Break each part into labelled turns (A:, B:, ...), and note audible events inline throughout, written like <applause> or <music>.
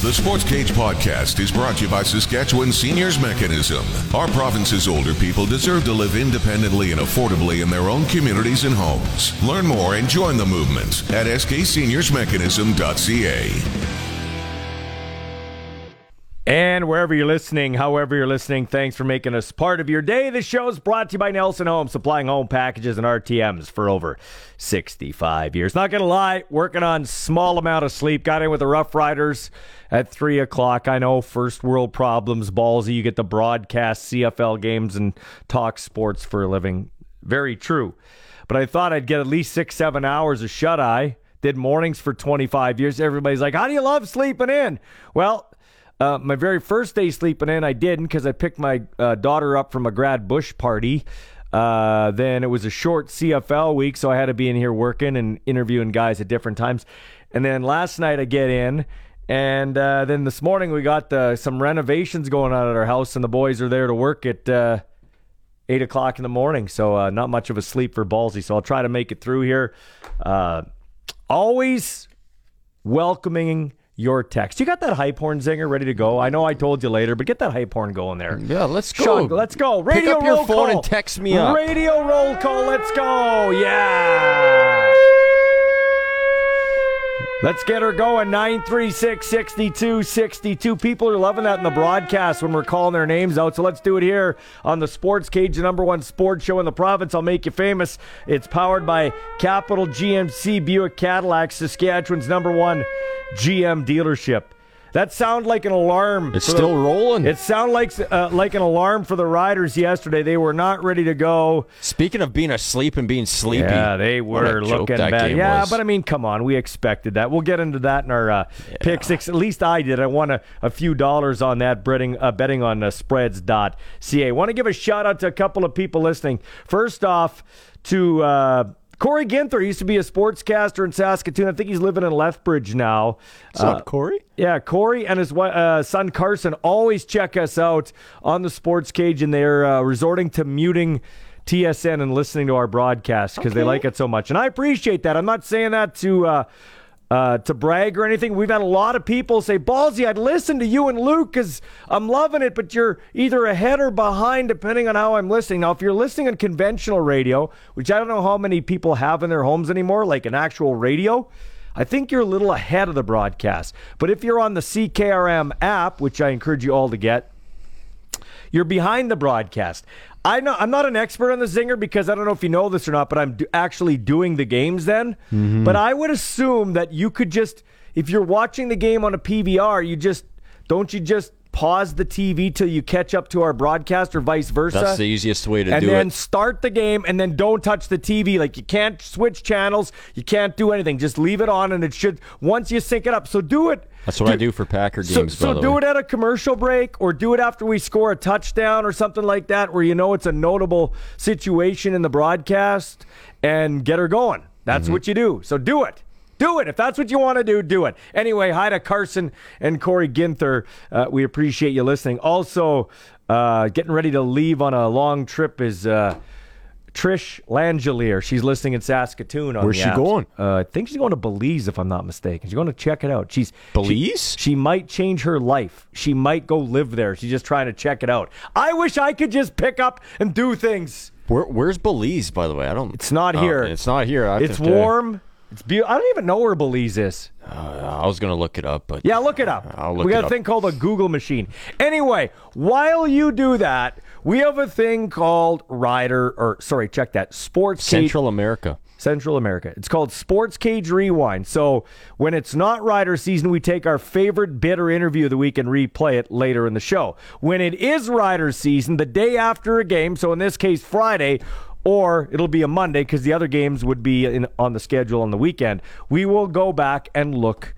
A: The Sports Cage podcast is brought to you by Saskatchewan Seniors Mechanism. Our province's older people deserve to live independently and affordably in their own communities and homes. Learn more and join the movement at skseniorsmechanism.ca.
B: And wherever you're listening, however you're listening, thanks for making us part of your day. The show is brought to you by Nelson Home, supplying home packages and RTMs for over 65 years. Not to lie, working on small amount of sleep. Got in with the Rough Riders at 3 o'clock. I know, first world problems, ballsy. You get to broadcast CFL games and talk sports for a living. Very true. But I thought I'd get at least six, seven hours of shut eye. Did mornings for 25 years. Everybody's like, how do you love sleeping in? Well, uh, my very first day sleeping in, I didn't because I picked my uh, daughter up from a grad bush party. Uh, then it was a short CFL week, so I had to be in here working and interviewing guys at different times. And then last night I get in, and uh, then this morning we got uh, some renovations going on at our house, and the boys are there to work at uh, eight o'clock in the morning. So not much of a sleep for Ballsy. So I'll try to make it through here. always welcoming your text. You got that hype horn zinger ready to go? I know I told you later, but get that hype horn going there.
C: Yeah, let's go.
B: Sean, let's go. Radio
C: Pick up your
B: roll
C: phone
B: call.
C: and text me up.
B: Radio roll call. Let's go. Yeah. Let's get her going. 936 6262. People are loving that in the broadcast when we're calling their names out. So let's do it here on the Sports Cage, the number one sports show in the province. I'll make you famous. It's powered by Capital GMC Buick Cadillac, Saskatchewan's number one GM dealership. That sounded like an alarm.
C: It's still
B: the,
C: rolling.
B: It sounded like uh, like an alarm for the riders yesterday. They were not ready to go.
C: Speaking of being asleep and being sleepy,
B: Yeah, they were looking bad. Yeah,
C: was.
B: but I mean, come on, we expected that. We'll get into that in our uh, pick six. At least I did. I won a, a few dollars on that betting uh, betting on uh, spreads.ca. Want to give a shout out to a couple of people listening. First off, to uh, Corey Ginther. Used to be a sportscaster in Saskatoon. I think he's living in Lethbridge now.
C: What's up, Corey?
B: Yeah, Corey and his uh, son Carson always check us out on the Sports Cage, and they're uh, resorting to muting TSN and listening to our broadcast because they like it so much. And I appreciate that. I'm not saying that to. Uh, to brag or anything. We've had a lot of people say, Ballsy, I'd listen to you and Luke because I'm loving it, but you're either ahead or behind depending on how I'm listening. Now, if you're listening on conventional radio, which I don't know how many people have in their homes anymore, like an actual radio, I think you're a little ahead of the broadcast. But if you're on the CKRM app, which I encourage you all to get, you're behind the broadcast. I know I'm not an expert on the zinger because I don't know if you know this or not, but I'm do- actually doing the games then. Mm-hmm. But I would assume that you could just, if you're watching the game on a PVR, you just don't you just pause the TV till you catch up to our broadcast or vice versa.
C: That's the easiest way to do it.
B: and then start the game and then don't touch the TV. Like you can't switch channels, you can't do anything. Just leave it on and it should once you sync it up. So do it.
C: That's what I do for Packer
B: So,
C: games.
B: so
C: the
B: do
C: way.
B: it at a commercial break or do it after we score a touchdown or something like that where you know it's a notable situation in the broadcast and get her going. That's
C: Mm-hmm.
B: what you do. So do it. Do it. If that's what you want to do, do it. Anyway, hi to Carson and Corey Ginther. Uh, we appreciate you listening. Also, uh, getting ready to leave on a long trip is uh, Trish Langelier. She's listening in Saskatoon. On
C: Where's
B: the
C: she
B: apps.
C: going?
B: Uh, I think she's going to Belize, if I'm not mistaken. She's going to check it out. She's
C: Belize?
B: She, she might change her life. She might go live there. She's just trying to check it out. I wish I could just pick up and do things.
C: Where, where's Belize, by the way? I don't.
B: It's not
C: Oh,
B: here.
C: it's not here.
B: It's
C: to-
B: warm. It's beautiful. I don't even know where Belize is.
C: Uh, I was gonna look it up, but
B: Yeah, look it up.
C: I'll look
B: we got a
C: up.
B: thing called a Google machine. Anyway, while you do that, we have a thing called Rider, or sorry, check that Sports Cage-
C: Central America.
B: Central America. It's called Sports Cage Rewind. So when it's not Rider season, we take our favorite bit or interview of the week and replay it later in the show. When it is Rider season, the day after a game, so in this case Friday, or it'll be a Monday because the other games would be in, on the schedule on the weekend, we will go back and look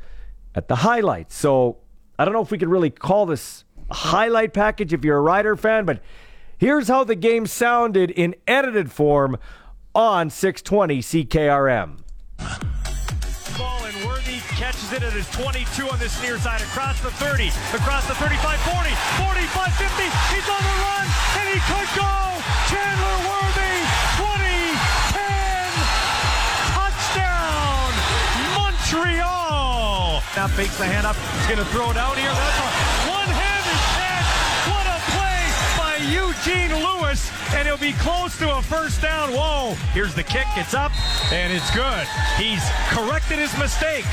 B: at the highlights. So
D: I don't know if we could really call this a highlight package if you're a Rider fan, but here's how the game sounded in edited form on 620 CKRM.
B: Ball and Worthy catches it at his 22 on this near side, across the 30, across the 35, 40, 45, 50. He's on the run, and he could go. Chandler Worthy, Now fakes the hand up. He's going to throw it out here. That's a one-handed catch. What a play by Eugene Lewis, and he'll be close to a first down. Whoa! Here's the kick. It's up, and it's good. He's corrected his mistake,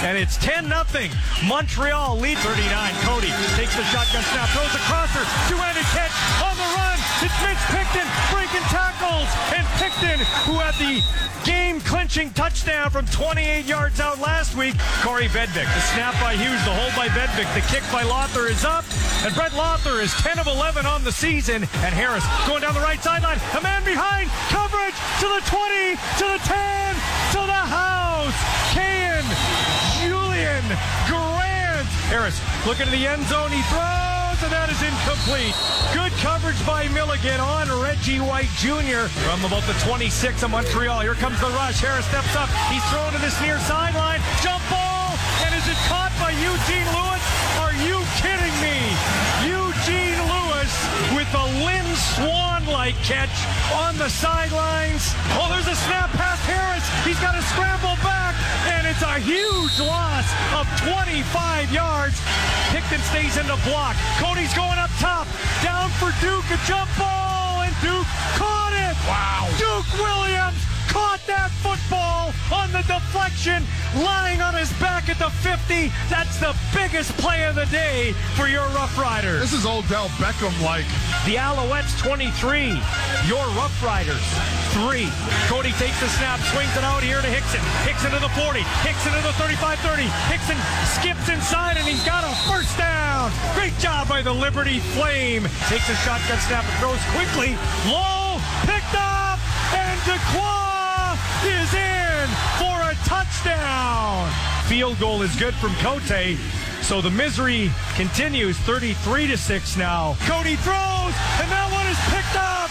B: and it's 10 nothing. Montreal lead 39. Cody takes the shotgun snap, throws a crosser, two-handed catch on the run. It's Mitch Picton breaking tackles, and Picton, who had the game-clinching touchdown from 28 yards out last week. Kaare Vedvik, the snap by Hughes, the hold by Vedvik, the kick by Lauther is up, and Brett Lauther is 10 of 11 on the season. And Harris going down the right sideline, a man behind, coverage to the 20, to the 10, to the house. Kaion, Julien, Grant. Harris looking to the end zone, he throws, and that is incomplete. Good coverage by Milligan on Reggie White Jr. from about the 26 of Montreal. Here comes the rush. Harris steps up. He's thrown to this near sideline. Jump ball, and is it caught by Eugene Lewis? Swan-like catch on the sidelines. Oh, there's a snap past Harris. He's got to scramble back, and it's a huge loss of 25 yards. Picton stays in the block. Cody's going up top. Down for Duke. A jump ball, and Duke caught it. Wow. Duke Williams caught that football on the deflection, lying on his back at the 50. That's the biggest play of the day for your Rough Riders.
E: This is Odell Beckham like.
B: The Alouettes 23. Your Rough Riders 3. Cody takes the snap, swings it out here to Hickson. Hickson to the 40. Hickson to the 35 30. Hickson skips inside and he's got a first down. Great job by the Liberty Flame. Takes a shotgun snap and throws quickly. Low, picked up, and DeClaw is in for a touchdown. Field goal is good from Cote. So the misery continues 33 to 6 now. Cody throws, and that one is picked up,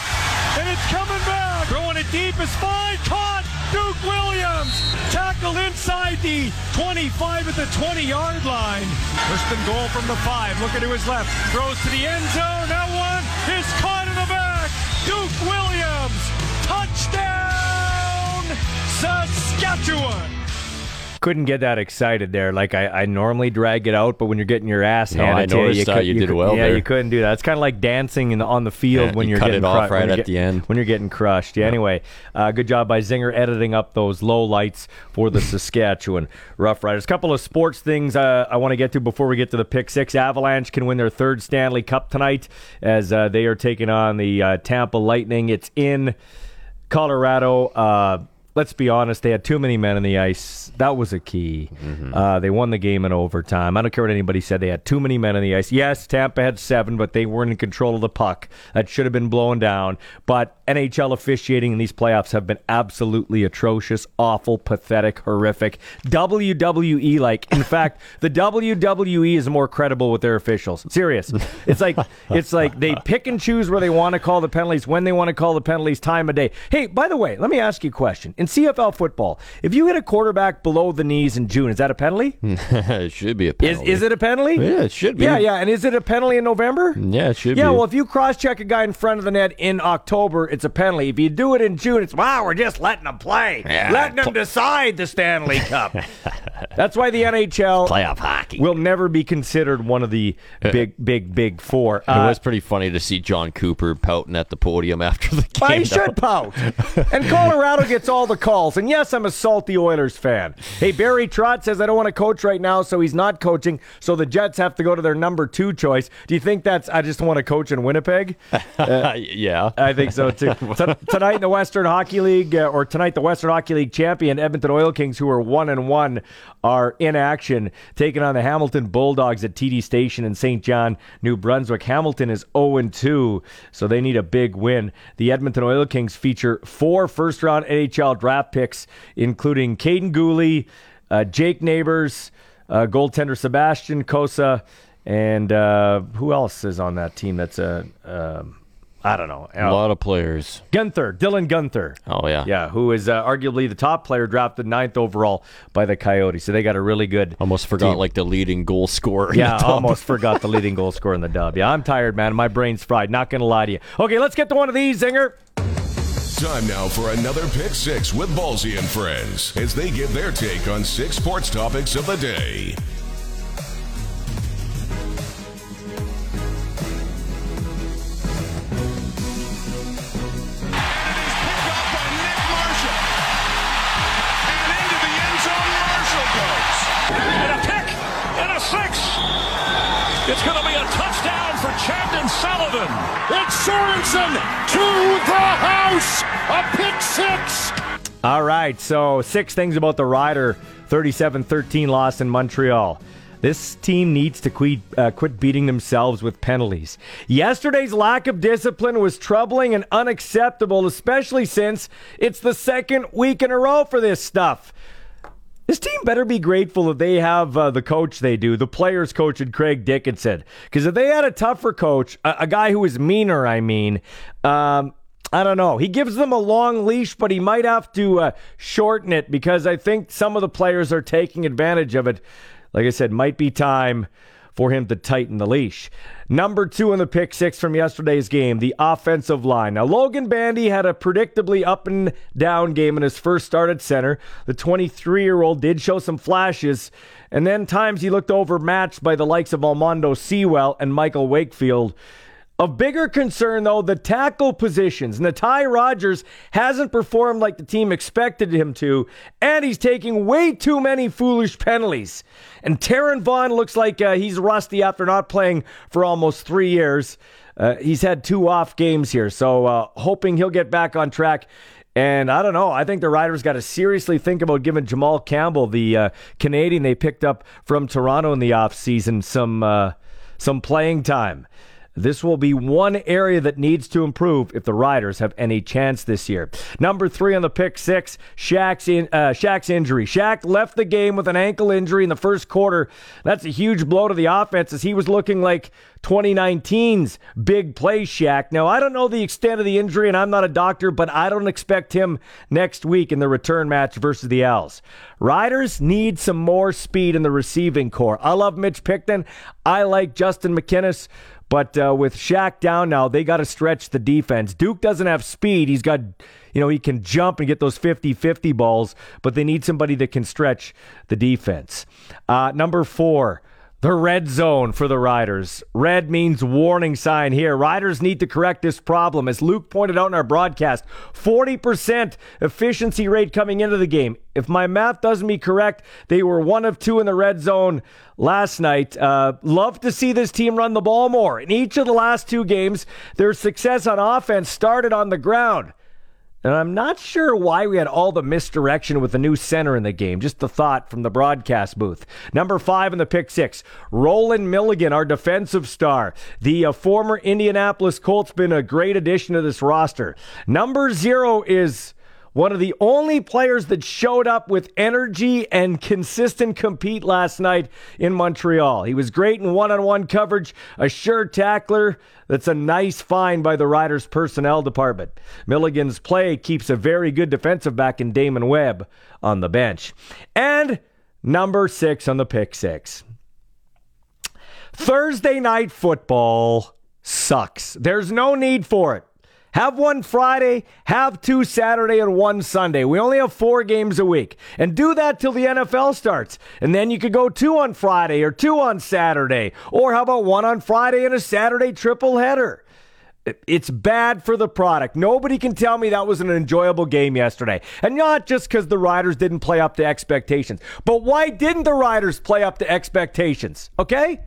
B: and it's coming back. Throwing it deep is fine. Caught. Duke Williams tackle inside the 25 at the 20 yard line. First and goal from the five. Looking to his left. Throws to the end zone. That one is caught in the back. Duke Williams. Touchdown. Saskatchewan.
D: Couldn't get that excited there. Like I, I normally drag it out, but when you're getting your ass
C: No,
D: handed
C: I
D: to you, you, could-
C: You did
D: could-
C: well
D: Yeah,
C: there.
D: you couldn't do that. It's kind of like dancing in the, on the field
C: Yeah,
D: when
C: you
D: are
C: cut
D: getting
C: it off
D: cru-
C: right at the end.
D: when you're getting crushed. Yeah. Anyway, uh, good job by Zinger editing up those low lights for the <laughs> Saskatchewan Rough Riders. couple of sports things uh, I want to get to before we get to the pick six. Avalanche can win their third Stanley Cup tonight as uh, they are taking on the uh, Tampa Lightning. It's in Colorado. Let's be honest, they had too many men on the ice. That was a key. Uh, they won the game in overtime. I don't care what anybody said. They had too many men on the ice. Yes, Tampa had seven, but they weren't in control of the puck. That should have been blown down. But NHL officiating in these playoffs have been absolutely atrocious, awful, pathetic, horrific. WWE like. In <laughs> fact, the WWE is more credible with their officials. Serious. It's like it's like they pick and choose where they want to call the penalties, when they want to call the penalties, time of day. Hey, by the way, let me ask you a question. In CFL football, if you hit a quarterback below the knees in June, is that a penalty? <laughs>
C: it should be a penalty.
D: is it a penalty?
C: Yeah, it should be.
D: Yeah, yeah. And is it a penalty in November?
C: Yeah, it should
D: Yeah,
C: be.
D: well, if you cross check a guy in front of the net in October, it's a penalty. If you do it in June, it's wow, we're just letting them play, letting them decide the Stanley Cup. <laughs> That's why the NHL
C: Playoff hockey.
D: will never be considered one of the big, big, big four.
C: it
D: Uh,
C: was pretty funny to see John Cooper pouting at the podium after the game.
D: He
C: though.
D: should pout. <laughs> and Colorado gets all the calls. And yes, I'm a salty Oilers fan. Hey, Barry Trotz says I don't want to coach right now, so he's not coaching. So the Jets have to go to their number two choice. Do you think that's I just want to coach in Winnipeg? <laughs>
C: yeah.
D: I think so too. <laughs> T- tonight in the Western Hockey League, uh, or tonight the Western Hockey League champion Edmonton Oil Kings, who are one and one, are in action, taking on the Hamilton Bulldogs at TD Station in St. John, New Brunswick. Hamilton is 0 and 2, so they need a big win. The Edmonton Oil Kings feature four first round NHL draft picks, including Kaiden Guhle, uh, Jake Neighbors.
B: uh, goaltender Sebastian Cossa, and uh, who else is on that team? That's a um, I don't know.
C: A lot of players.
B: Guenther, Dylan Guenther.
C: Oh yeah,
B: Yeah, who is uh, arguably the top player drafted ninth overall by the Coyotes. So they got a really good.
C: almost forgot
B: team.
C: like the leading goal scorer.
B: Yeah, almost <laughs> forgot the leading goal scorer in the dub. Yeah, I'm tired, man. My brain's fried. Not gonna lie to you. Okay, let's get to one of these, Zinger.
A: Time now for another Pick Six with Ballsy and Friends as they give their take on six sports topics of the day.
F: And it is pick-up by Nick Marshall. And into the end zone Marshall Coach! And a pick and a six. It's going to be a touchdown for Chandon Sullivan.
G: It's Sorensen to the house. A pick six.
B: All right, so six things about the Rider 37 13 loss in Montreal. This team needs to quit, uh, quit beating themselves with penalties. Yesterday's lack of discipline was troubling and unacceptable, especially since it's the second week in a row for this stuff. This team better be grateful that they have uh, the coach they do, the players' coach, and Craig Dickenson. Because if they had a tougher coach, a, a guy who is meaner, I mean, um, I don't know. He gives them a long leash, but he might have to uh, shorten it because I think some of the players are taking advantage of it. Like I said, might be time for him to tighten the leash. Number two in the pick six from yesterday's game, the offensive line. Now, Logan Bandy had a predictably up and down game in his first start at center. The 23 year old did show some flashes, and then times he looked overmatched by the likes of Almondo Sewell and Michael Wakefield. Of bigger concern, though, the tackle positions. Natai Rogers hasn't performed like the team expected him to, and he's taking way too many foolish penalties. And Taryn Vaughn looks like uh, he's rusty after not playing for almost three years. Uh, he's had two off games here, so uh, hoping he'll get back on track. And I don't know. I think the Riders got to seriously think about giving Jamal Campbell, the uh, Canadian they picked up from Toronto in the offseason, some uh, some playing time. This will be one area that needs to improve if the Riders have any chance this year. Number three on the pick six, Shaq's, in, uh, Shaq's injury. Shaq left the game with an ankle injury in the first quarter. That's a huge blow to the offense as he was looking like 2019's big play Shaq. Now, I don't know the extent of the injury, and I'm not a doctor, but I don't expect him next week in the return match versus the Als. Riders need some more speed in the receiving corps. I love Mitch Picton. I like Justin McInnes. But uh, with Shaq down now, they got to stretch the defense. Duke doesn't have speed. He's got, you know, he can jump and get those 50 50 balls, but they need somebody that can stretch the defense. Uh, number four. The red zone for the Riders. Red means warning sign here. Riders need to correct this problem. As Luke pointed out in our broadcast, 40% efficiency rate coming into the game. If my math doesn't be correct, they were one of two in the red zone last night. Uh, love to see this team run the ball more. In each of the last two games, their success on offense started on the ground. And I'm not sure why we had all the misdirection with the new center in the game. Just the thought from the broadcast booth. Number five in the pick six, Rolan Milligan, our defensive star. The uh, former Indianapolis Colts, been a great addition to this roster. Number zero is one of the only players that showed up with energy and consistent compete last night in Montreal. He was great in one on one coverage, a sure tackler. That's a nice find by the Riders' personnel department. Milligan's play keeps a very good defensive back in Damon Webb on the bench. And number six on the pick six. Thursday night football sucks. There's no need for it. Have one Friday, have two Saturday, and one Sunday. We only have four games a week. And do that till the NFL starts. And then you could go two on Friday or two on Saturday. Or how about one on Friday and a Saturday triple header? It's bad for the product. Nobody can tell me that was an enjoyable game yesterday. And not just because the Riders didn't play up to expectations. But why didn't the Riders play up to expectations? Okay?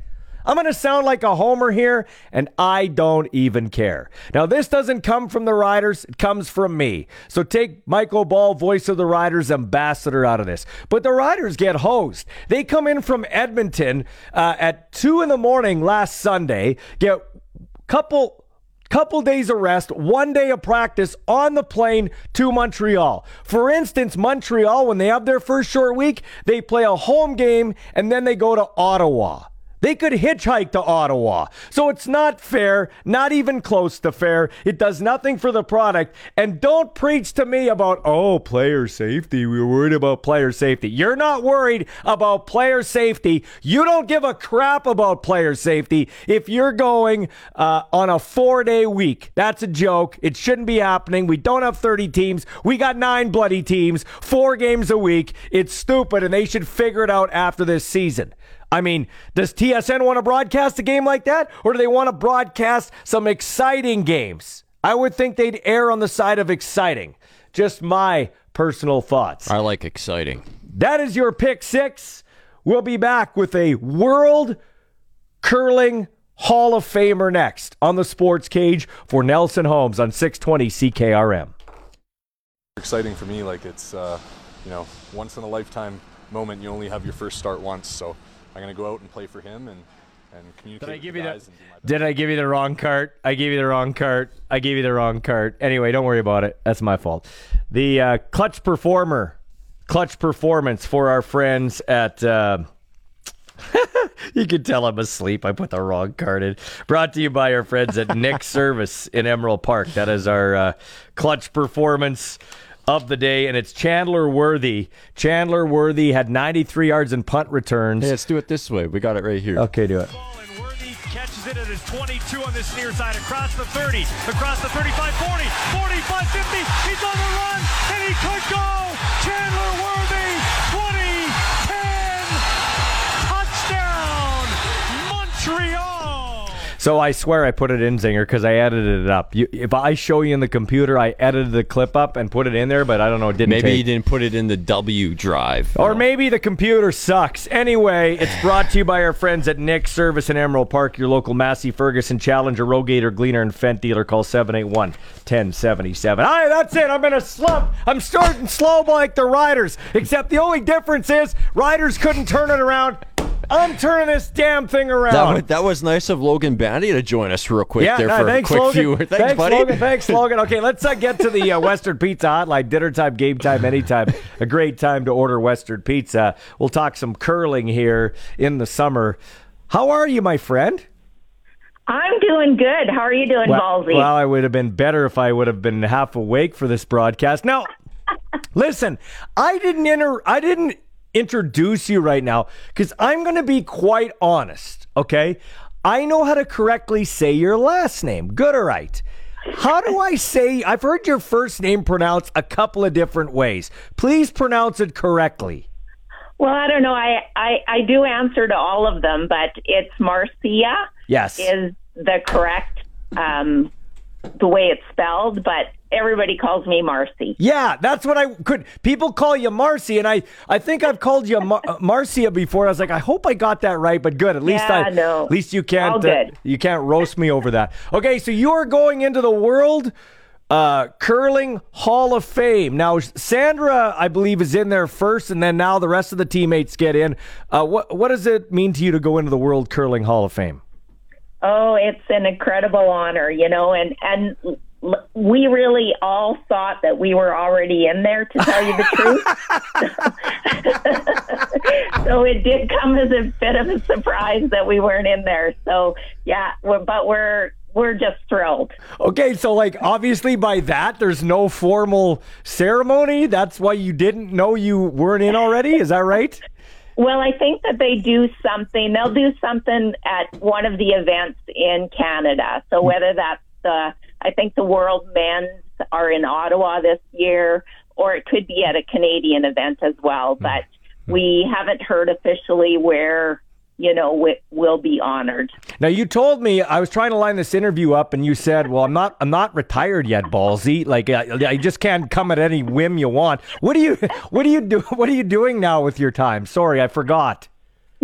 B: I'm going to sound like a homer here, and I don't even care. Now, this doesn't come from the Riders, it comes from me. So take Michael Ball, voice of the Riders, ambassador out of this. But the Riders get hosed. They come in from Edmonton uh, at 2 in the morning last Sunday, get couple couple days of rest, one day of practice on the plane to Montreal. For instance, Montreal, when they have their first short week, they play a home game and then they go to Ottawa. They could hitchhike to Ottawa. So it's not fair, not even close to fair. It does nothing for the product. And don't preach to me about, oh, player safety. We are worried about player safety. You're not worried about player safety. You don't give a crap about player safety if you're going uh, on a four day week. That's a joke. It shouldn't be happening. We don't have 30 teams. We got nine bloody teams, four games a week. It's stupid, and they should figure it out after this season. I mean, does TSN want to broadcast a game like that? Or do they want to broadcast some exciting games? I would think they'd err on the side of exciting. Just my personal thoughts.
C: I like exciting.
B: That is your pick six. We'll be back with a World Curling Hall of Famer next on the Sports Cage for Nelson Homes on 620 CKRM.
H: Exciting for me, like it's uh, you know once in a lifetime moment. You only have your first start once, so I'm gonna go out and play for him and and communicate.
B: Did I
H: with
B: give
H: the
B: you
H: guys
B: that?
H: and do my best.
B: Did I give you the wrong cart? I gave you the wrong cart. I gave you the wrong cart. Anyway, don't worry about it. That's my fault. The uh, clutch performer, clutch performance for our friends at. Uh, <laughs> you can tell I'm asleep. I put the wrong card in. Brought to you by our friends at Nick Service in Emerald Park. That is our uh, clutch performance of the day, and it's Chandler Worthy. Chandler Worthy had 93 yards in punt returns.
C: Hey, let's do it this way. We got it right here.
B: Okay, do it.
F: And Worthy catches it at his 22 on this near side, across the 30, across the 35, 40, 45, 50. He's on the run, and he could go. Chandler Worthy, 20,
B: So I swear I put it in Zinger because I edited it up. You, if I show you in the computer, I edited the clip up and put it in there, but I don't know. It didn't.
C: Maybe
B: take.
C: you didn't put it in the W drive.
B: Or
C: know.
B: maybe the computer sucks. Anyway, it's brought to you by our friends at Nick Service in Emerald Park, your local Massey Ferguson Challenger, Rogator, Gleaner, and Fendt dealer. Call 781 1077. Hi, that's it. I'm in a slump. I'm starting slow like the Riders, except the only difference is Riders couldn't turn it around. I'm turning this damn thing around.
C: That was, that was nice of Logan Bandy to join us real quick
B: Yeah,
C: there
B: no,
C: for
B: thanks,
C: a quick
B: Logan.
C: few. Thanks,
B: thanks,
C: buddy.
B: Logan. Thanks, <laughs> Logan. Okay, let's uh, get to the uh, Western Pizza Hotline. Dinner time, game time, anytime. A great time to order Western Pizza. We'll talk some curling here in the summer. How are you, my friend?
I: I'm doing good. How are you doing,
B: Well,
I: Ballsy?
B: well, I would have been better if I would have been half awake for this broadcast. Now, <laughs> listen, I didn't enter. I didn't introduce you right now because I'm going to be quite honest. Okay, I know how to correctly say your last name, Gudereit. How do I say? I've heard your first name pronounced a couple of different ways. Please pronounce it correctly.
I: well, I don't know. I, I, I do answer to all of them, but it's Marcia
B: Yes.
I: is the correct um, the way it's spelled, but everybody calls me Marcy.
B: Yeah, that's what I could. People call you Marcy, and I, I think I've called you Mar- uh, Marcia before. I was like, I hope I got that right, but good. At least
I: Yeah,
B: I,
I: no.
B: at least you can't, Uh, you can't roast me over that. Okay, so you are going into the World uh, Curling Hall of Fame now. Sandra, I believe, is in there first, and then now the rest of the teammates get in. Uh, what what does it mean to you to go into the World Curling Hall of Fame?
I: Oh, it's an incredible honor, you know, and and we really all thought that we were already in there to tell you the truth. <laughs> <laughs> so it did come as a bit of a surprise that we weren't in there. So yeah, we're, but we're we're just thrilled.
B: Okay, so like obviously by that there's no formal ceremony. That's why you didn't know you weren't in already. Is that right?
I: Well, I think that they do something. They'll do something at one of the events in Canada. So whether that's the, I think the World Men's are in Ottawa this year, or it could be at a Canadian event as well. Hmm. But we haven't heard officially where you know we, will be honored.
B: Now you told me I was trying to line this interview up, and you said, "Well, I'm not, I'm not retired yet, ballsy. Like I, I just can't come at any whim you want." What do you, <laughs> what do you do? What are you doing now with your time? Sorry, I forgot.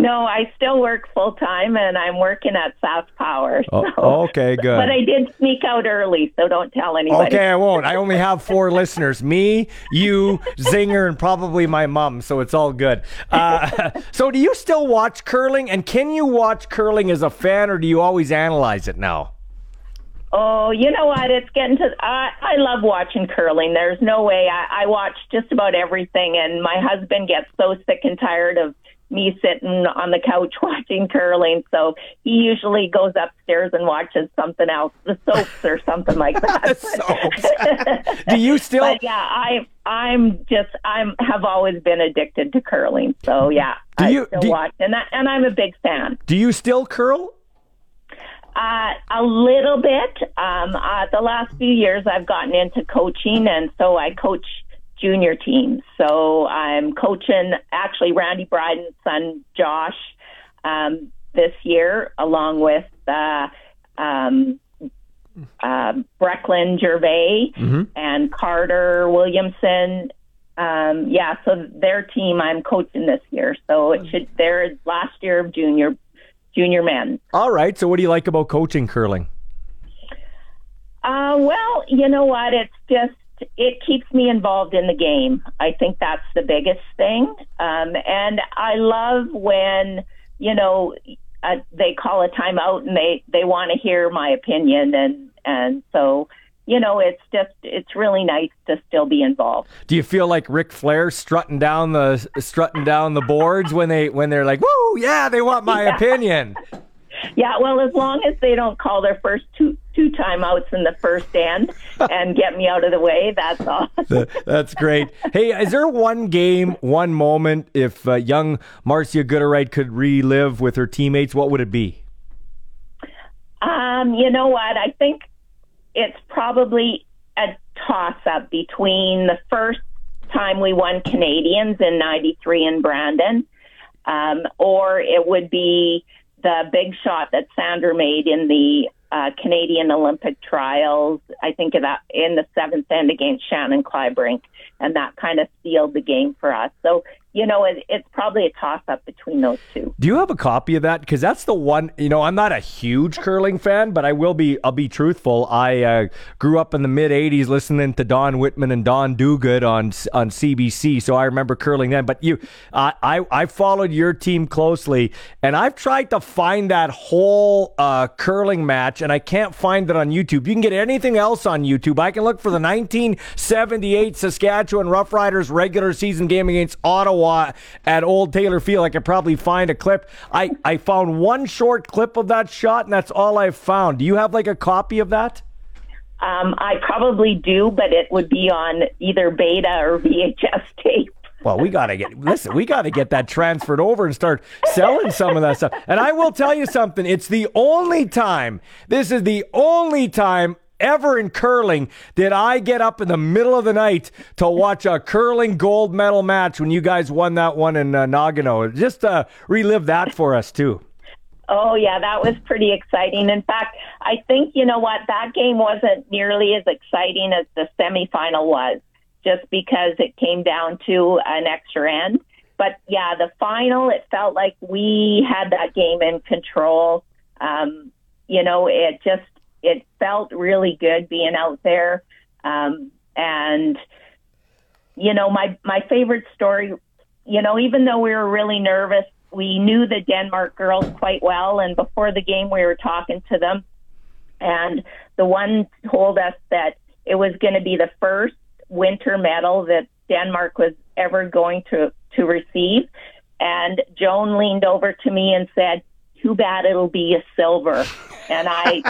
I: No, I still work full time, and I'm working at South Power.
B: Oh, okay, good.
I: But I did sneak out early, so don't tell anybody.
B: Okay, I won't. I only have four <laughs> listeners: me, you, Zinger, and probably my mom. So it's all good. Uh, <laughs> so, do you still watch curling? And can you watch curling as a fan, or do you always analyze it now?
I: Oh, you know what? It's getting to. I I love watching curling. There's no way. I, I watch just about everything, and my husband gets so sick and tired of me sitting on the couch <laughs> watching curling. So he usually goes upstairs and watches something else, the soaps or something like <laughs> that.
B: soaps. <laughs> Do you still?
I: But yeah, I I'm just I'm have always been addicted to curling. So yeah,
B: Do
I: I
B: you-
I: still
B: do
I: watch, and I, and I'm a big fan.
B: Do you still curl?
I: Uh, a little bit. Um, uh, the last few years, I've gotten into coaching, and so I coach junior teams. So I'm coaching actually Randy Bryden's son Josh um, this year, along with uh, um, uh, Brecklin Gervais and Carter Williamson. Um, yeah, so their team I'm coaching this year. So it should their last year of junior junior men.
B: All right. So, what do you like about coaching curling?
I: Uh, well, you know what? It's just it keeps me involved in the game. I think that's the biggest thing. Um, and I love when you know uh, they call a timeout and they they want to hear my opinion, and and so you know it's just it's really nice to still be involved.
B: Do you feel like Ric Flair strutting down the strutting down the boards when they when they're like, "Woo, yeah, they want my <laughs> opinion."
I: Yeah, well, as long as they don't call their first two two timeouts in the first end and get me out of the way, that's all. <laughs>
B: That's great. Hey, is there one game, one moment, if uh, young Marcia Gudereit could relive with her teammates, what would it be?
I: Um, you know what? I think it's probably a toss up between the first time we won Canadians in 93 in Brandon, um, or it would be the big shot that Sandra made in the uh, Canadian Olympic trials. I think that in the seventh end against Shannon Kleibrink, and that kind of sealed the game for us. So, you know, it, it's probably a toss up between those two.
B: Do you have a copy of that? Because that's the one. You know, I'm not a huge curling fan, but I will be. I'll be truthful. I uh, grew up in the mid '80s listening to Don Whitman and Don Duguid on on CBC, so I remember curling then. But you, uh, I I followed your team closely, and I've tried to find that whole uh, curling match, and I can't find it on YouTube. You can get anything else on YouTube. I can look for the 1978 Saskatchewan Roughriders regular season game against Ottawa at Old Taylor Field. I could probably find a clip. I, I found one short clip of that shot, and that's all I've found. Do you have like a copy of that?
I: Um, I probably do, but it would be on either beta or VHS tape.
B: Well, we gotta get listen. We gotta get that transferred over and start selling some of that stuff. And I will tell you something. It's the only time. This is the only time ever in curling did I get up in the middle of the night to watch a curling gold medal match when you guys won that one in uh, Nagano. Just uh, relive that for us too.
I: Oh, yeah, that was pretty exciting. In fact, I think, you know what, that game wasn't nearly as exciting as the semifinal was, just because it came down to an extra end. But yeah, the final, it felt like we had that game in control. Um, you know, it just, it felt really good being out there. Um, and, you know, my, my favorite story, you know, even though we were really nervous, we knew the Denmark girls quite well. And before the game, we were talking to them. And the one told us that it was going to be the first winter medal that Denmark was ever going to, to receive. And Joan leaned over to me and said, too bad it'll be a silver. And I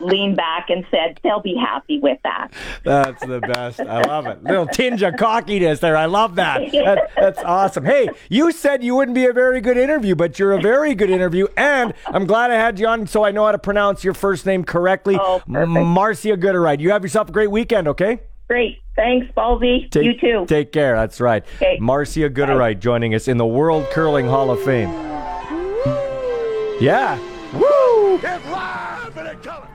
I: leaned back and said, they'll be happy with that.
B: That's the best. I love it. Little tinge of cockiness there. I love that. <laughs> that. That's awesome. Hey, you said you wouldn't be a very good interview, but you're a very good interview. And I'm glad I had you on so I know how to pronounce your first name correctly.
I: Oh, perfect.
B: Marcia Gudereit. You have yourself a great weekend, okay?
I: Great. Thanks.
B: Take,
I: you too.
B: Take care. That's right.
I: Okay.
B: Marcia Gudereit joining us in the World Curling Hall of Fame. Yeah.
G: Live color.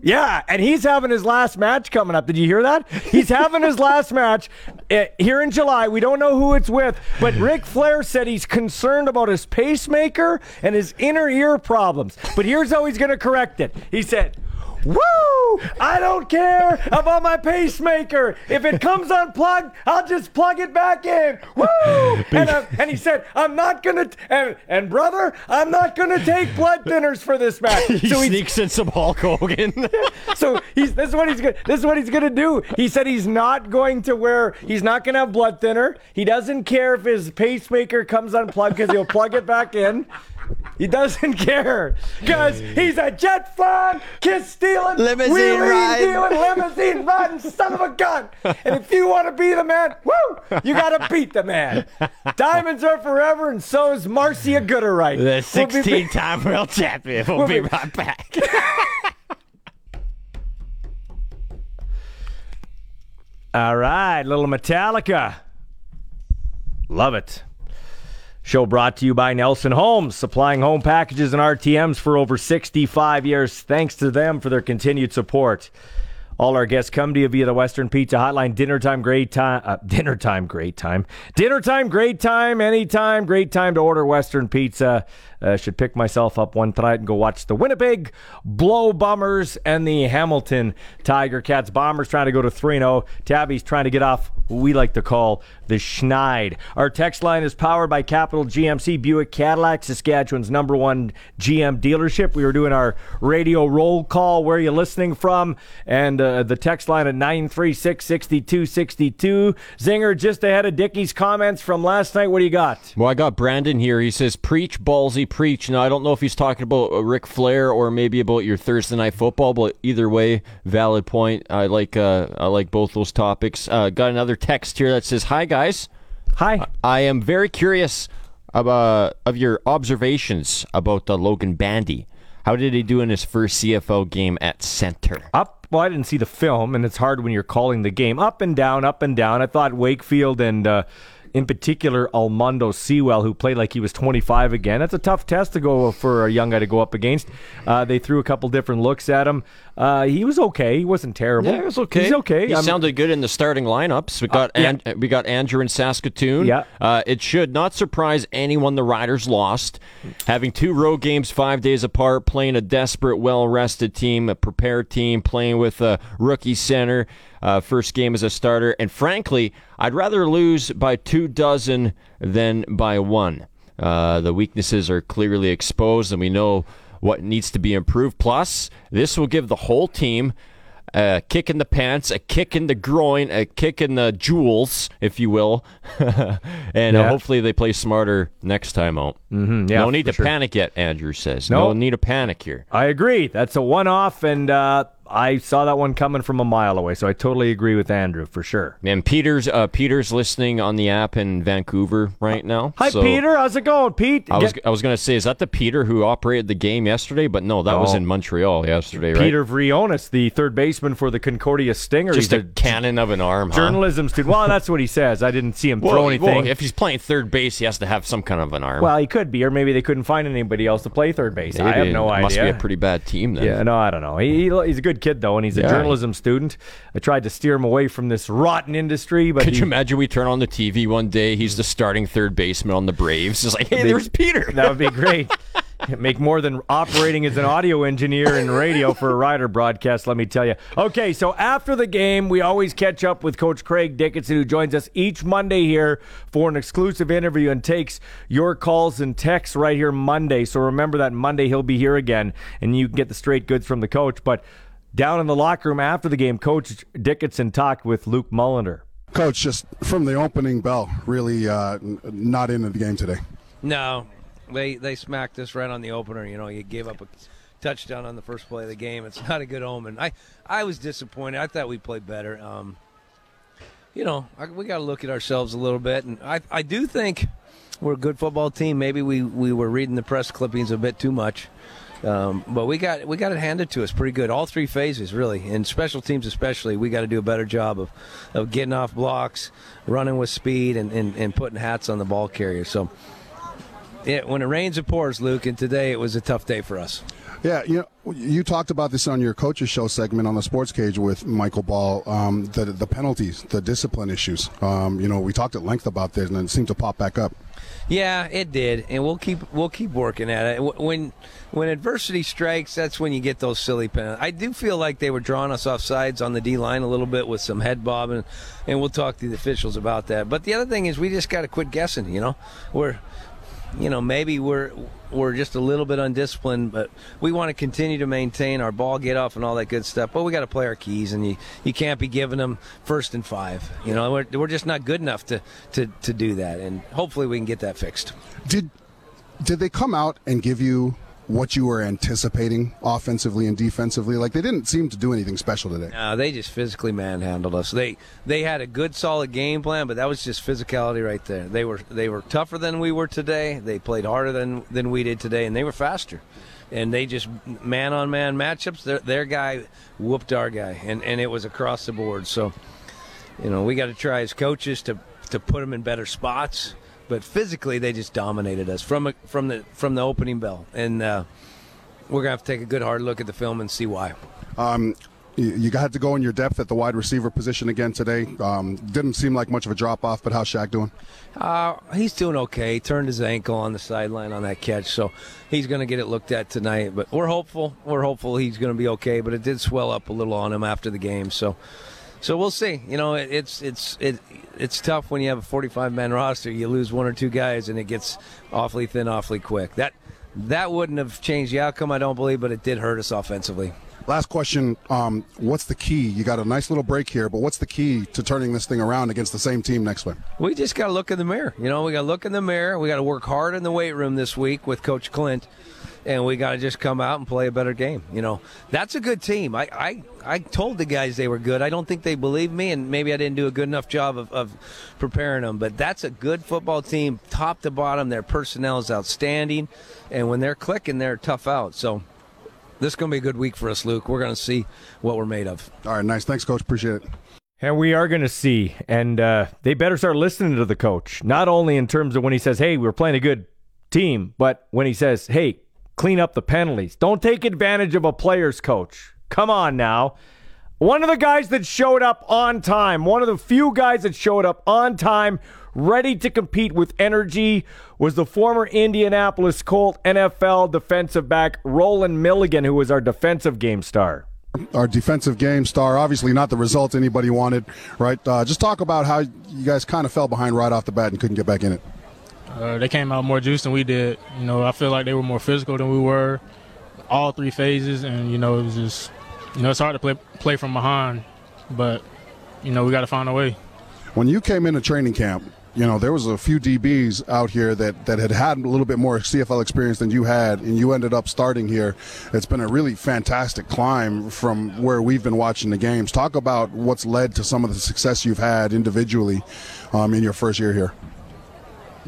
B: Yeah, and he's having his last match coming up. Did you hear that? He's having his last match uh, here in July. We don't know who it's with, but Ric Flair said he's concerned about his pacemaker and his inner ear problems. But here's how he's going to correct it. He said, Woo! I don't care about my pacemaker. If it comes unplugged, I'll just plug it back in. Woo! <laughs> And, uh, and he said, I'm not gonna. T- and, and brother, I'm not gonna take blood thinners for this match. <laughs>
C: He
B: So
C: sneaks in some Hulk Hogan. <laughs>
B: so he's this is what he's gonna this is what he's gonna do. He said he's not going to wear he's not gonna have blood thinner. He doesn't care if his pacemaker comes unplugged because he'll plug it back in. He doesn't care because he's a jet flying, kiss stealing,
C: Limousine ride.
B: dealing, limousine riding son of a gun. And if you want to be the man, woo, you got to beat the man. Diamonds are forever, and so is Marcia Gudereit.
C: the
B: We'll be-
C: 16 time world champion. We'll,
B: We'll
C: be
B: be-
C: right back. <laughs>
B: All right, little Metallica. Love it. Show brought to you by Nelson Homes, supplying home packages and RTMs for over 65 years. Thanks to them for their continued support. All our guests come to you via the Western Pizza Hotline. Dinner time, great time. Uh, dinner time, great time. Dinner time, great time. Anytime, great time to order Western Pizza. Uh, should pick myself up one tonight and go watch the Winnipeg Blue Bombers and the Hamilton Tiger Cats. Bombers trying to go to 3 0. Tabby's trying to get off we like to call the Schneid. Our text line is powered by Capital GMC Buick Cadillac, Saskatchewan's number one GM dealership. We were doing our radio roll call. Where are you listening from? And uh, the text line at 936 6262. Zinger just ahead of Dickie's comments from last night. What do you got?
C: Well, I got Brandon here. He says, "Preach, ballsy, preach." Now, I don't know if he's talking about uh, Ric Flair or maybe about your Thursday night football, but either way, valid point. I like uh, I like both those topics. Uh, got another text here that says, "Hi guys,
B: Hi.
C: I am very curious about of your observations about uh, Logan Bandy. How did he do in his first CFL game at center?"
B: Up. Well, I didn't see the film, and it's hard when you're calling the game. Up and down, up and down. I thought Wakefield and, uh, in particular, Almondo Sewell, who played like he was 25 again. That's a tough test to go for a young guy to go up against. Uh, they threw a couple different looks at him. Uh, he was okay. He wasn't terrible.
C: Yeah, it was okay.
B: He's okay.
C: He
B: I'm-
C: sounded good in the starting lineups. We got
B: yeah.
C: An- we got Andrew in Saskatoon.
B: Yeah.
C: Uh, it should not surprise anyone the Riders lost. Having two road games five days apart, playing a desperate, well rested team, a prepared team, playing with a rookie center. Uh, first game as a starter, and frankly, I'd rather lose by two dozen than by one. Uh, the weaknesses are clearly exposed, and we know what needs to be improved. Plus, this will give the whole team a kick in the pants, a kick in the groin, a kick in the jewels, if you will. <laughs> and uh, hopefully they play smarter next time out. Mm-hmm,
B: yeah,
C: no need to
B: sure.
C: panic yet, Andrew says.
B: No.
C: No, need to panic here.
B: I agree. That's a one off, and uh, I saw that one coming from a mile away, so I totally agree with Andrew for sure.
C: And Peter's uh, Peter's listening on the app in Vancouver right now.
B: Hi,
C: So
B: Peter. How's it going, Pete?
C: I was
B: Get-
C: I was gonna say, is that the Peter who operated the game yesterday? But no, that was in Montreal yesterday, right?
B: Peter Vrionis, the third baseman for the Concordia Stingers.
C: just
B: He's
C: a cannon of an arm. huh?
B: journalism student. Well, that's what he says. I didn't see him
C: Well,
B: throw anything.
C: well, if he's playing third base, he has to have some kind of an arm.
B: Well, he could be, or maybe they couldn't find anybody else to play third base. I have
C: Maybe.
B: no
C: It
B: idea.
C: Must be a pretty bad team then.
B: yeah, no, I don't know. He- he's a good kid though, and he's a
C: Yeah.
B: journalism student. I tried to steer him away from this rotten industry, but
C: Could
B: he-
C: you imagine we turn on the TV one day, he's the starting third baseman on the Braves. It's like, hey,
B: They-
C: there's Peter. <laughs>
B: that would be great. <laughs> Make more than operating as an audio engineer in radio for a rider broadcast, let me tell you. Okay, so after the game, we always catch up with Coach Craig Dickenson, who joins us each Monday here for an exclusive interview and takes your calls and texts right here Monday. So remember that Monday he'll be here again, and you can get the straight goods from the coach. But down in the locker room after the game, Coach Dickenson talked with Luke Mullender.
E: Coach, just from the opening bell, really uh, not into the game today.
J: No, they they smacked us right on the opener. You know, you gave up a touchdown on the first play of the game. It's not a good omen. I I was disappointed. I thought we played better. Um, you know, I, we got to look at ourselves a little bit, and I I do think we're a good football team. Maybe we we were reading the press clippings a bit too much. Um, but we got we got it handed to us pretty good. All three phases, really, and special teams especially. We got to do a better job of, of getting off blocks, running with speed, and, and, and putting hats on the ball carrier. So, when it rains, it pours, Luke. And today it was a tough day for us.
E: Yeah, you know, you talked about this on your coaches show segment on the Sports Cage with Michael Ball. Um, the the penalties, the discipline issues. Um, you know, we talked at length about this, and it seemed to pop back up.
J: Yeah, it did, and we'll keep we'll keep working at it. When when adversity strikes, that's when you get those silly penalties. I do feel like they were drawing us off sides on the D line a little bit with some head bobbing, and we'll talk to the officials about that. But the other thing is, we just got to quit guessing. You know, we're you know maybe we're we're just a little bit undisciplined, but we want to continue to maintain our ball get off and all that good stuff. But we got to play our keys, and you, you can't be giving them first and five. You know, we're, we're just not good enough to, to, to do that, and hopefully we can get that fixed.
E: Did did they come out and give you what you were anticipating offensively and defensively? Like they didn't seem to do anything special today.
J: No, they just physically manhandled us. They they had a good solid game plan, but that was just physicality right there. They were they were tougher than we were today. They played harder than than we did today, and they were faster. And they just man on man matchups. Their their guy whooped our guy, and and it was across the board. So, you know, we got to try as coaches to to put them in better spots but physically they just dominated us from a, from the from the opening bell, and uh, we're gonna have to take a good hard look at the film and see why.
E: Um, you had to go in your depth at the wide receiver position again today. Um, didn't seem like much of a drop off, but how's Shaq doing?
J: Uh, he's doing okay. He turned his ankle on the sideline on that catch, so he's going to get it looked at tonight. But we're hopeful. We're hopeful he's going to be okay. But it did swell up a little on him after the game, so so we'll see. You know, it, it's it's it, it's tough when you have a 45 man roster. You lose one or two guys, and it gets awfully thin, awfully quick. That that wouldn't have changed the outcome, I don't believe, but it did hurt us offensively.
E: Last question: um, What's the key? You got a nice little break here, but what's the key to turning this thing around against the same team next week?
J: We just got to look in the mirror. You know, we got to look in the mirror. We got to work hard in the weight room this week with Coach Clint and we got to just come out and play a better game. You know, that's a good team. I, I, I told the guys they were good. I don't think they believed me, and maybe I didn't do a good enough job of, of preparing them. But that's a good football team, top to bottom. Their personnel is outstanding, and when they're clicking, they're tough out. So this is going to be a good week for us, Luke. We're going to see what we're made of.
E: All right, nice. Thanks, Coach. Appreciate it.
B: And we are going to see, and uh, they better start listening to the coach, not only in terms of when he says, hey, we're playing a good team, but when he says, hey, clean up the penalties. Don't take advantage of a player's coach. Come on now. One of the guys that showed up on time, one of the few guys that showed up on time, ready to compete with energy, was the former Indianapolis Colt NFL defensive back Rolan Milligan, who was our defensive game star.
E: Our defensive game star, obviously not the result anybody wanted, right? Uh, just talk about how you guys kind of fell behind right off the bat and couldn't get back in it.
K: Uh, they came out more juice than we did. You know, I feel like they were more physical than we were, all three phases, and you know, it was just, you know, it's hard to play play from behind, but you know, we got to find a way.
E: When you came into training camp, you know, there was a few DBs out here that, that had had a little bit more CFL experience than you had, and you ended up starting here. It's been a really fantastic climb from where we've been watching the games. Talk about what's led to some of the success you've had individually um, in your first year here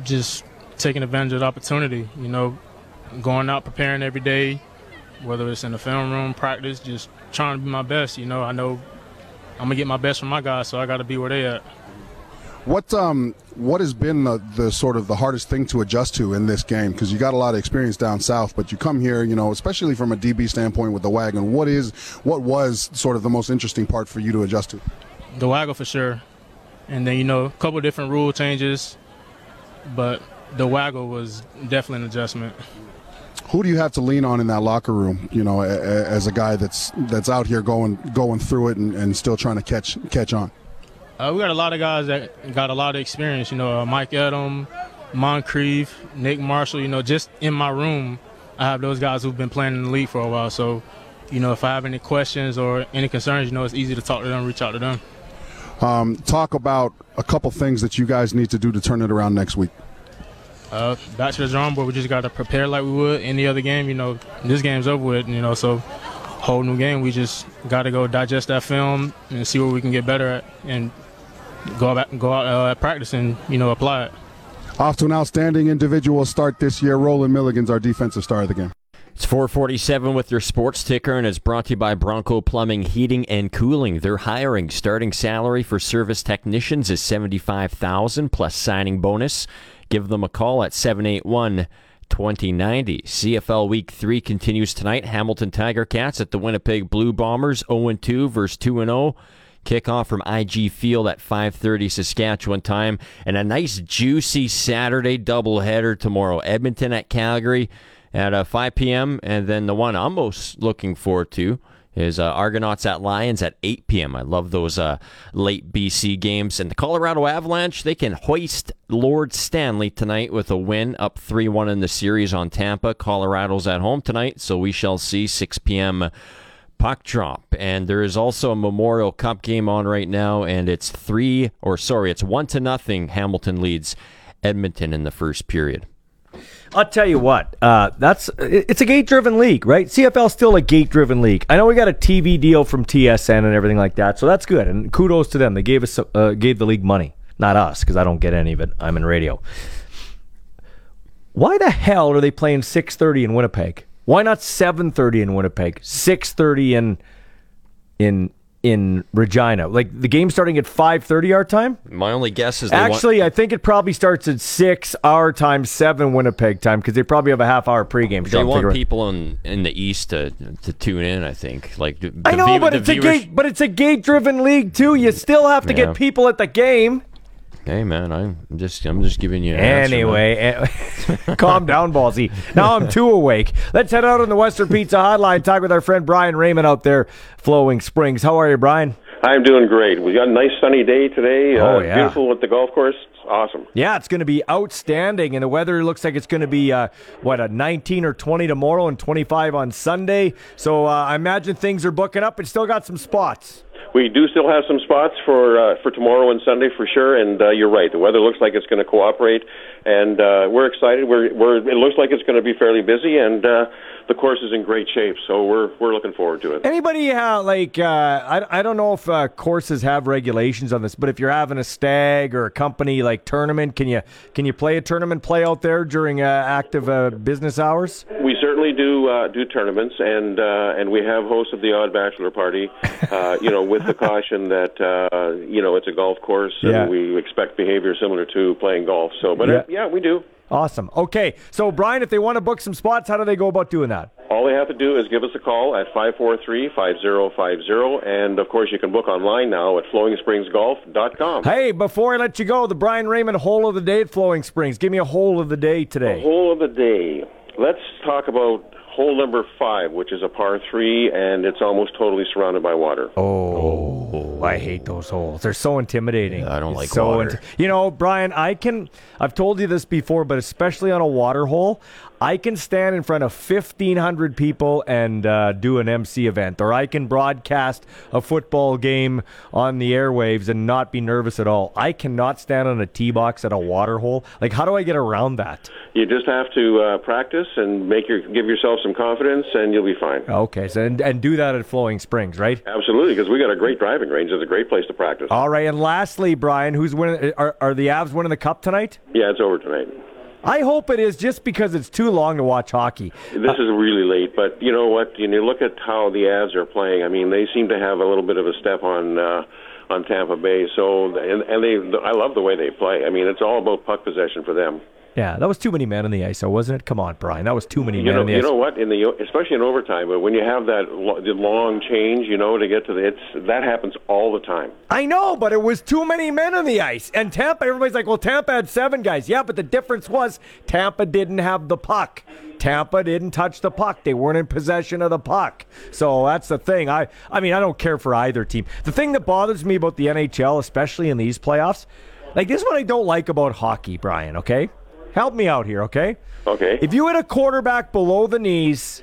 K: just taking advantage of the opportunity. You know, going out preparing every day, whether it's in the film room, practice, just trying to be my best. You know, I know I'm gonna get my best from my guys, so I got to be where they at.
E: What um what has been the, the sort of the hardest thing to adjust to in this game? Because you got a lot of experience down south, but you come here, you know, especially from a DB standpoint with the waggle. What is what was sort of the most interesting part for you to adjust to?
K: The waggle for sure, and then you know a couple different rule changes but the waggle was definitely an adjustment.
E: Who do you have to lean on in that locker room? You know, as a guy that's that's out here going going through it and, and still trying to catch catch on.
K: Uh, we got a lot of guys that got a lot of experience. You know, uh, Mike Edem, Moncrief, Nick Marshall. You know, just in my room, I have those guys who've been playing in the league for a while. So, you know, if I have any questions or any concerns, you know, it's easy to talk to them, reach out to them.
E: Um, talk about a couple things that you guys need to do to turn it around next week.
K: Uh, back to the drawing board. We just got to prepare like we would any other game. You know, this game's over with. You know, so whole new game. We just got to go digest that film and see what we can get better at, and go back, go out uh, at practice and you know apply it.
E: Off to an outstanding individual start this year. Rolan Milligan's our defensive star of the game.
C: It's 447 with your sports ticker, and it's brought to you by Bronco Plumbing, Heating, and Cooling. They're hiring. Starting salary for service technicians is 75000 plus signing bonus. Give them a call at 781 2090. CFL Week 3 continues tonight. Hamilton Tiger Cats at the Winnipeg Blue Bombers 0 2 versus 2 0. Kickoff from IG Field at 5:30 Saskatchewan time, and a nice juicy Saturday doubleheader tomorrow. Edmonton at Calgary at uh, 5 p.m. and then the one I'm most looking forward to is uh, Argonauts at Lions at 8 p.m. I love those uh, late BC games. And the Colorado Avalanche, they can hoist Lord Stanley tonight with a win up 3 1 in the series on Tampa. Colorado's at home tonight, so we shall see 6 p.m. puck drop. And there is also a Memorial Cup game on right now, and it's three, or sorry, it's one to nothing. Hamilton leads Edmonton in the first period.
B: I'll tell you what, uh, that's it's a gate-driven league, right? CFL still a gate-driven league. I know we got a TV deal from TSN and everything like that, so that's good. And kudos to them; they gave us uh, gave the league money, not us, because I don't get any of it. I'm in radio. Why the hell are they playing 6:30 in Winnipeg? Why not 7:30 in Winnipeg? 6:30 in in in Regina. Like the game starting at 5:30 our time?
C: My only guess is
B: Actually, I think it probably starts at 6 our time, 7 Winnipeg time because they probably have a half hour pregame show.
C: They want people in, in the east to to tune in. I think. Like the,
B: I know,
C: view-
B: but it's a gate, but it's a gate-driven league too. You still have to
C: Yeah.
B: get people at the game.
C: Hey man, I'm just I'm just giving you. An answer, man.
B: Anyway, eh, <laughs> calm down, Ballsy. Now I'm too awake. Let's head out on the Western Pizza Hotline. Talk with our friend Brian Raymond out there, Flowing Springs. How are you, Brian?
L: I'm doing great. We got a nice sunny day today.
B: Oh,
L: uh,
B: yeah.
L: Beautiful with the golf course. It's awesome.
B: Yeah, it's going to be outstanding, and the weather looks like it's going to be uh, what a 19 or 20 tomorrow and 25 on Sunday. So uh, I imagine things are booking up, and still got some spots.
L: We do still have some spots for uh, for tomorrow and Sunday for sure. And uh, you're right. The weather looks like it's going to cooperate, and uh, we're excited. We're, we're it looks like it's going to be fairly busy, and uh, the course is in great shape. So we're we're looking forward to it.
B: Anybody uh, like uh, I, I don't know if uh, courses have regulations on this, but if you're having a stag or a company like tournament, can you can you play a tournament play out there during uh, active uh, business hours?
L: We certainly do uh, do tournaments, and uh, and we have hosted the odd bachelor party. Uh, you know, with the caution that uh, you know it's a golf course,
B: Yeah.
L: and we expect behavior similar to playing golf. So, but
B: Yeah.
L: uh, yeah, we do.
B: Awesome. Okay, so Brian, if they want to book some spots, how do they go about doing that?
L: All they have to do is give us a call at 543-5050, and of course you can book online now at flowingspringsgolf.com.
B: Hey, before I let you go, the Brian Raymond hole of the day at Flowing Springs. Give me a hole of the day today.
L: Hole of the day. Let's talk about hole number five, which is a par three, and it's almost totally surrounded by water.
B: Oh, I hate those holes. They're so intimidating.
C: I don't like
B: so
C: water.
B: you know, Brian, I can. I've told you this before, but especially on a water hole, I can stand in front of fifteen hundred people and uh, do an MC event, or I can broadcast a football game on the airwaves and not be nervous at all. I cannot stand on a tee box at a water hole. Like, how do I get around that?
L: You just have to uh, practice and make your give yourself some confidence, and you'll be fine.
B: Okay, so and, and do that at Flowing Springs, right?
L: Absolutely, because we got a great driving range. It's a great place to practice.
B: All right, and lastly, Brian, who's winning? Are, are the Avs winning the cup tonight?
L: Yeah, it's over tonight.
B: I hope it is, just because it's too long to watch hockey.
L: This is really late, but you know what? You know, look at how the Avs are playing. I mean, they seem to have a little bit of a step on uh, on Tampa Bay. So, and, and they, I love the way they play. I mean, it's all about puck possession for them.
B: Yeah, that was too many men on the ice, though, wasn't it? Come on, Brian, that was too many
L: You
B: men
L: know,
B: on the ice.
L: you
B: ice.
L: know what? In the especially in overtime, but when you have that the long change, you know, to get to the it's that happens all the time.
B: I know, but it was too many men on the ice. And Tampa, everybody's like, well, Tampa had seven guys. Yeah, but the difference was Tampa didn't have the puck. Tampa didn't touch the puck. They weren't in possession of the puck. So that's the thing. I, I mean, I don't care for either team. The thing that bothers me about the NHL, especially in these playoffs, like this is what I don't like about hockey, Brian, okay? Help me out here, okay?
L: Okay.
B: If you hit a quarterback below the knees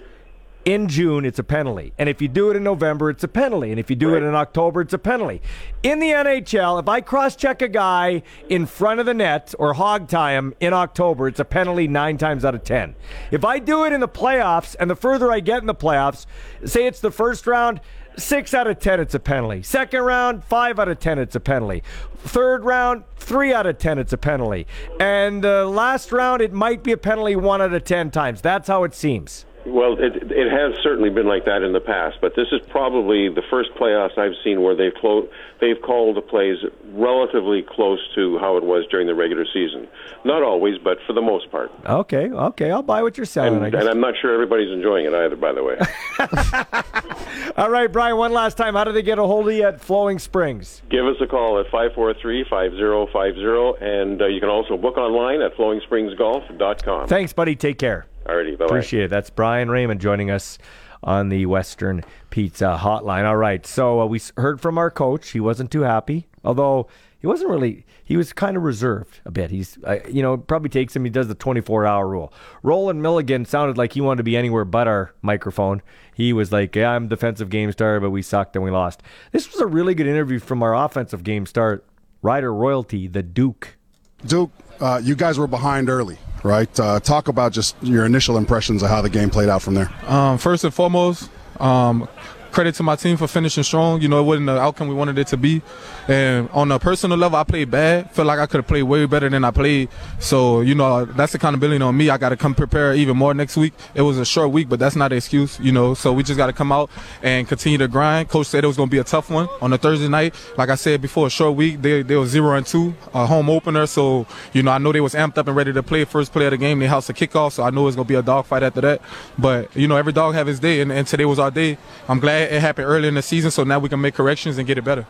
B: in June, it's a penalty. And if you do it in November, it's a penalty. And if you do it in October, it's a penalty. In the NHL, if I cross check a guy in front of the net or hog tie him in October, it's a penalty nine times out of 10. If I do it in the playoffs, and the further I get in the playoffs, say it's the first round, Six out of ten, it's a penalty. Second round, five out of ten, it's a penalty. Third round, three out of ten, it's a penalty. And uh, last round, it might be a penalty one out of ten times. That's how it seems.
L: Well, it, it has certainly been like that in the past, but this is probably the first playoffs I've seen where they've clo- they've called the plays relatively close to how it was during the regular season. Not always, but for the most part.
B: Okay, okay, I'll buy what you're selling.
L: And, and I'm not sure everybody's enjoying it either, by the way. <laughs>
B: All right, Brian, one last time. How do they get a hold of you at Flowing Springs?
L: Give us a call at 543-5050, and uh, you can also book online at flowingspringsgolf.com.
B: Thanks, buddy. Take care.
L: Alrighty, bye-bye.
B: Appreciate it. That's Brian Raymond joining us on the Western Pizza Hotline. All right, so uh, we heard from our coach. He wasn't too happy, although he wasn't really. He was kind of reserved a bit. He's, uh, you know, probably takes him. He does the 24-hour rule. Rolan Milligan sounded like he wanted to be anywhere but our microphone. He was like, "Yeah, I'm defensive game star, but we sucked and we lost." This was a really good interview from our offensive game star, Ryder Royalty, the Duke.
E: Duke, uh, you guys were behind early, right? Uh, talk about just your initial impressions of how the game played out from there.
M: Um, first and foremost, um, credit to my team for finishing strong. You know, it wasn't the outcome we wanted it to be. And on a personal level, I played bad. Feel like I could have played way better than I played. So, you know, that's accountability on me. I got to come prepare even more next week. It was a short week, but that's not an excuse, you know. So we just got to come out and continue to grind. Coach said it was going to be a tough one on a Thursday night. Like I said before, a short week. They, they were zero and two, a home opener. So, you know, I know they was amped up and ready to play first play of the game. They house a kickoff. So I know it's going to be a dogfight after that. But, you know, every dog have his day. And, and today was our day. I'm glad it happened early in the season. So now we can make corrections and get it better.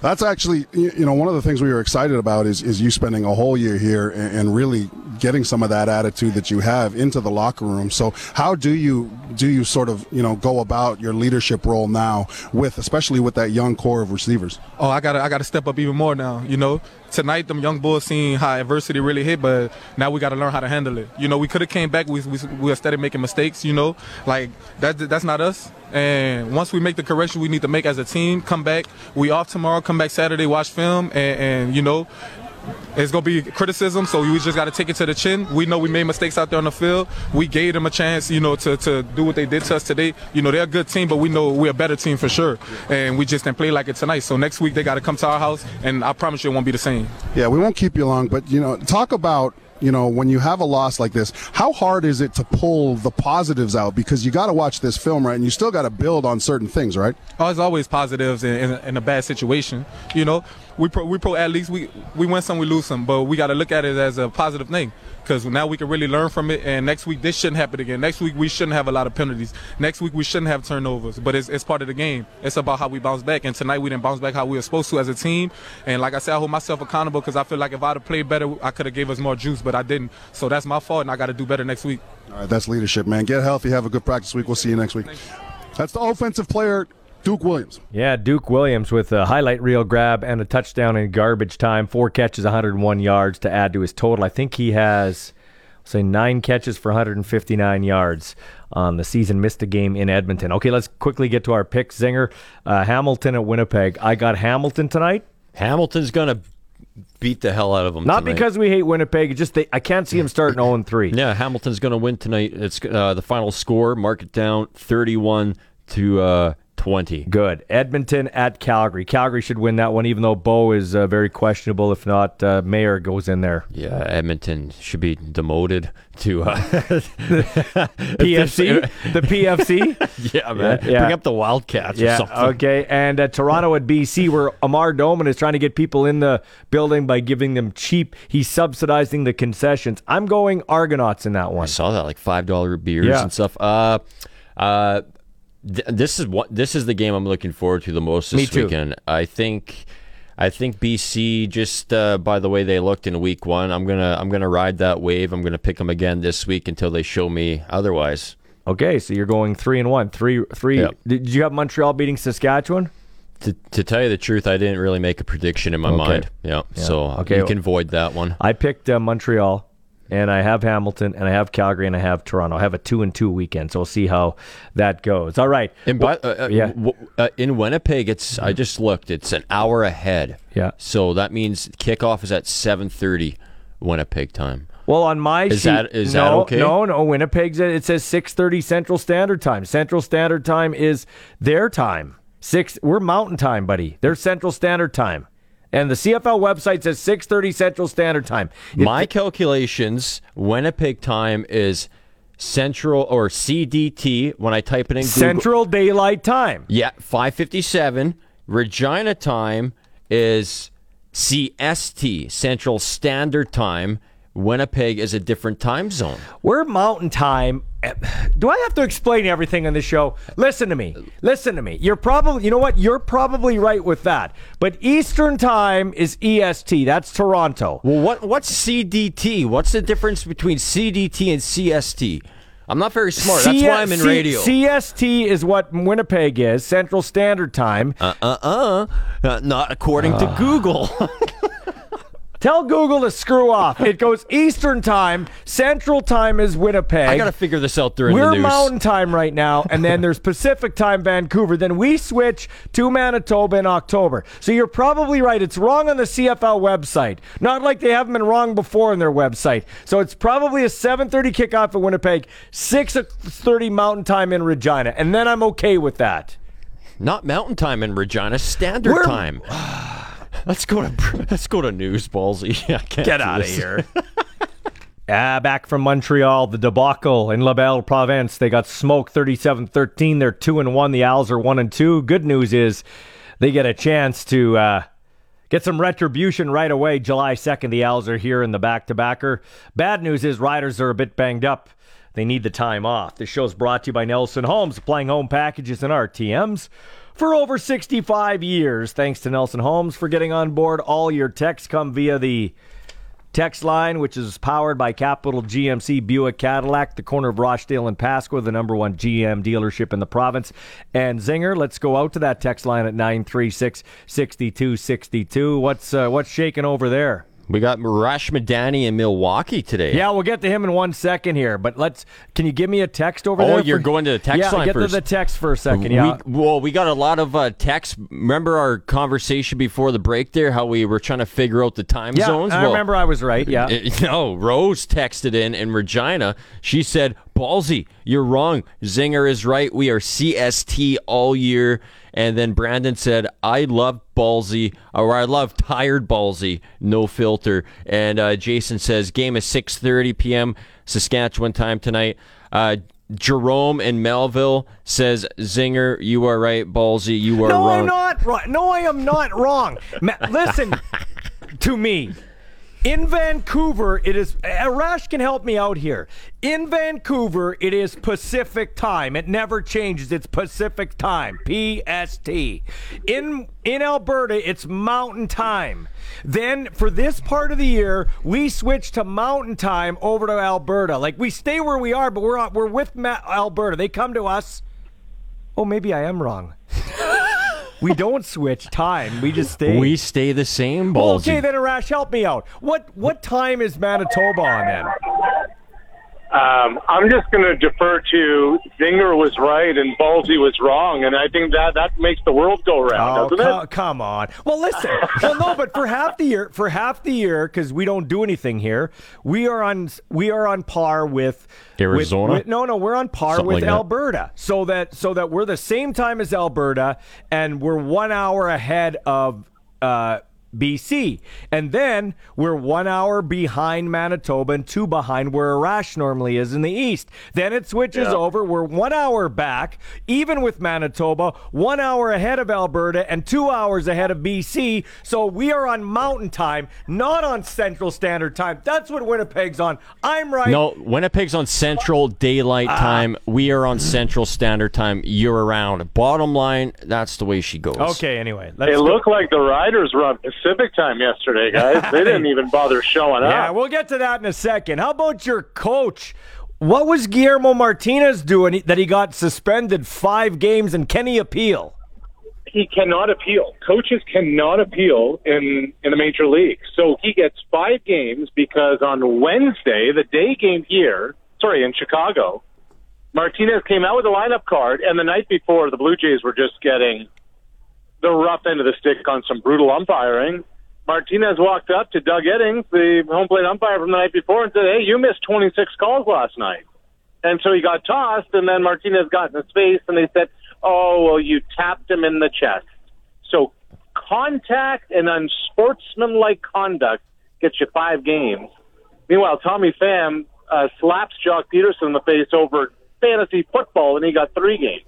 E: That's actually, you know, one of the things we were excited about is, is you spending a whole year here and, and really getting some of that attitude that you have into the locker room. So how do you do you sort of you know go about your leadership role now with especially with that young core of receivers?
M: Oh, I gotta I gotta step up even more now. You know, tonight them young bulls seen how adversity really hit, but now we gotta learn how to handle it. You know, we could have came back, we we we started making mistakes. You know, like that that's not us. And once we make the correction we need to make as a team, come back. We off tomorrow. Come back Saturday, watch film, and, and you know. It's gonna be criticism, so we just got to take it to the chin. We know we made mistakes out there on the field. We gave them a chance, you know, to, to do what they did to us today. You know, they're a good team, but we know we're a better team for sure. And we just didn't play like it tonight. So next week they got to come to our house, and I promise you it won't be the same.
E: Yeah, we won't keep you long, but you know, talk about you know when you have a loss like this, how hard is it to pull the positives out because you got to watch this film right, and you still got to build on certain things, right?
M: Oh, there's always positives in, in, in a bad situation. You know, we pro, we pro athletes. We we win some, we lose some, but we got to look at it as a positive thing because now we can really learn from it. And next week this shouldn't happen again. Next week we shouldn't have a lot of penalties. Next week we shouldn't have turnovers. But it's, it's part of the game. It's about how we bounce back. And tonight we didn't bounce back how we were supposed to as a team. And like I said, I hold myself accountable because I feel like if I'd have played better, I could have gave us more juice, but I didn't. So that's my fault, and I got to do better next week.
E: All right, that's leadership, man. Get healthy, have a good practice week. We'll see you next week. That's the offensive player, Duke Williams.
B: Yeah, Duke Williams with a highlight reel grab and a touchdown in garbage time. Four catches, 101 yards to add to his total. I think he has, say, nine catches for 159 yards on the season. Missed a game in Edmonton. Okay, let's quickly get to our pick. Zinger, uh, Hamilton at Winnipeg. I got Hamilton tonight.
C: Hamilton's gonna beat the hell out of them.
B: Not
C: tonight.
B: because we hate Winnipeg. Just they, I can't see him starting <laughs> 0 3.
C: Yeah, Hamilton's going to win tonight. It's uh, the final score. Mark it down, thirty-one to uh, twenty.
B: Good. Edmonton at Calgary. Calgary should win that one, even though Bo is uh, very questionable. If not, uh, Maier goes in there.
C: Yeah, Edmonton should be demoted to uh, <laughs>
B: PFC. <laughs> the PFC. <laughs>
C: yeah, man.
B: Yeah, yeah.
C: Bring up the Wildcats or
B: Yeah.
C: something.
B: Okay. And uh, Toronto at BC, where Amar Doman is trying to get people in the building by giving them cheap. He's subsidizing the concessions. I'm going Argonauts in that one.
C: I saw that like five dollar beers
B: Yeah.
C: and stuff. Uh, uh, th- this is what this is the game I'm looking forward to the most this weekend. I think. I think BC just uh, by the way they looked in week one, I'm gonna I'm gonna ride that wave. I'm gonna pick them again this week until they show me otherwise.
B: Okay, so you're going three and one. Three, three.
C: Yep.
B: Did you have Montreal beating Saskatchewan?
C: To, to tell you the truth, I didn't really make a prediction in my
B: Okay.
C: mind. Yeah,
B: Yeah.
C: so
B: Okay.
C: you can void that one.
B: I picked uh, Montreal, and I have Hamilton, and I have Calgary, and I have Toronto. I have a two and two weekend, so we'll see how that goes. All right.
C: And by, uh, uh,
B: yeah.
C: uh, in Winnipeg, it's I just looked. It's an hour ahead.
B: Yeah.
C: So that means kickoff is at seven thirty Winnipeg time.
B: Well, on my
C: Is
B: sheet,
C: that- is
B: no,
C: that okay?
B: No, no. Winnipeg's it says six thirty Central Standard Time. Central Standard Time is their time. Six. We're Mountain Time, buddy. They're Central Standard Time, and the CFL website says six thirty Central Standard Time. If-
C: My calculations, Winnipeg time is Central or CDT when I type it in Google.
B: Central Daylight Time.
C: Yeah, 557. Regina time is CST, Central Standard Time. Winnipeg is a different time zone.
B: We're Mountain Time. Do I have to explain everything on the show? Listen to me. Listen to me. You're probably, you know what? You're probably right with that. But Eastern Time is EST. That's Toronto.
C: Well, what what's CDT? What's the difference between CDT and CST? I'm not very smart. That's why I'm in radio.
B: CST is what Winnipeg is, Central Standard Time.
C: Uh uh uh. uh not according to Google. <laughs>
B: Tell Google to screw off. It goes Eastern Time. Central Time is Winnipeg.
C: I got to figure this out during
B: We're
C: the news.
B: Mountain Time right now, and then there's Pacific Time, Vancouver. Then we switch to Manitoba in October. So you're probably right. It's wrong on the CFL website. Not like they haven't been wrong before on their website. So it's probably a 7:30 kickoff in Winnipeg, 6:30 Mountain Time in Regina, and then I'm okay with that.
C: Not Mountain Time in Regina, Standard
B: We're-
C: Time. <sighs> <sighs> let's go to let's go to news, Ballsy. <laughs> I can't
B: Get out of here. <laughs> Ah, back from Montreal, the debacle in La Belle Province. They got smoked 37-13. They're 2 and 1. The Als are 1 and 2. Good news is they get a chance to uh, get some retribution right away. July 2nd, the Als are here in the back-to-backer. Bad news is Riders are a bit banged up. They need the time off. This show is brought to you by Nelson Homes, supplying home packages and RTMs for over 65 years. Thanks to Nelson Homes for getting on board. All your texts come via the text line, which is powered by Capital GMC Buick Cadillac, the corner of Rochdale and Pasqua, the number one GM dealership in the province. And Zinger, let's go out to that text line at 936 6262. What's, uh, what's shaking over there?
C: We got Arash Madani in Milwaukee today.
B: Yeah, we'll get to him in one second here, but let's. Can you give me a text over
C: Oh,
B: there?
C: Oh, you're
B: for-
C: going to the text
B: yeah,
C: line
B: get
C: first.
B: to the text for a second. Yeah,
C: We, well, we got a lot of uh, texts. Remember our conversation before the break there? How we were trying to figure out the time
B: yeah.
C: zones.
B: I
C: Well,
B: remember I was right. Yeah.
C: it- <laughs> no, Rose texted in in Regina. She said, "Ballsy, you're wrong. Zinger is right. We are CST all year." And then Brandon said, "I love Ballsy, or I love tired Ballsy, no filter." And uh, Jason says, "Game is 6:30 p.m. Saskatchewan time tonight." Uh, Jerome in Melville says, "Zinger, you are right. Ballsy, you are
B: no,
C: wrong."
B: I'm not right. No, I am not wrong. Ma- listen <laughs> to me. In Vancouver, it is. Uh, Rash can help me out here. In Vancouver, it is Pacific time. It never changes. It's Pacific time. PST. In in Alberta, it's Mountain time. Then for this part of the year, we switch to Mountain time over to Alberta. Like we stay where we are, but we're we're with Alberta. They come to us. Oh, maybe I am wrong. <laughs> we don't switch time. We just stay.
C: We stay the same, Ballsy.
B: Well, okay, then Arash, help me out. What what time is Manitoba on then?
N: Um, I'm just going to defer to Zinger was right and Ballsy was wrong, and I think that that makes the world go round,
B: Oh,
N: doesn't
B: co-
N: it?
B: come on. Well, listen. well, no, but for half the year, for half the year, because we don't do anything here, we are on we are on par with with-
C: Arizona?
B: with- no, no, we're on par
C: Something
B: with
C: like that.
B: Alberta. So that so that we're the same time as Alberta, and we're one hour ahead of. Uh, BC. And then we're one hour behind Manitoba and two behind where Arash normally is in the east. Then it switches
N: Yeah.
B: over. We're one hour back, even with Manitoba, one hour ahead of Alberta and two hours ahead of BC. So we are on mountain time, not on Central Standard Time. That's what Winnipeg's on. I'm right.
C: No, Winnipeg's on Central Daylight
B: Ah.
C: Time. We are on Central Standard Time year around. Bottom line, that's the way she goes.
B: Okay, anyway. Let's
N: It
B: go.
N: looked like the Riders were on Pacific time yesterday, guys. They didn't <laughs> even bother showing up.
B: Yeah, we'll get to that in a second. How about your coach? What was Guillermo Martinez doing that he got suspended five games and can he appeal?
N: He cannot appeal. Coaches cannot appeal in in the major league. So he gets five games because on Wednesday, the day game here, sorry, in Chicago, Martinez came out with a lineup card, and the night before, the Blue Jays were just getting the rough end of the stick on some brutal umpiring. Martinez walked up to Doug Eddings, the home plate umpire from the night before, and said, "Hey, you missed 26 calls last night." And so he got tossed, and then Martinez got in his face, and they said, "Oh, well, you tapped him in the chest." So contact and unsportsmanlike conduct gets you five games. Meanwhile, Tommy Pham uh, slaps Joc Pederson in the face over fantasy football, and he got three games.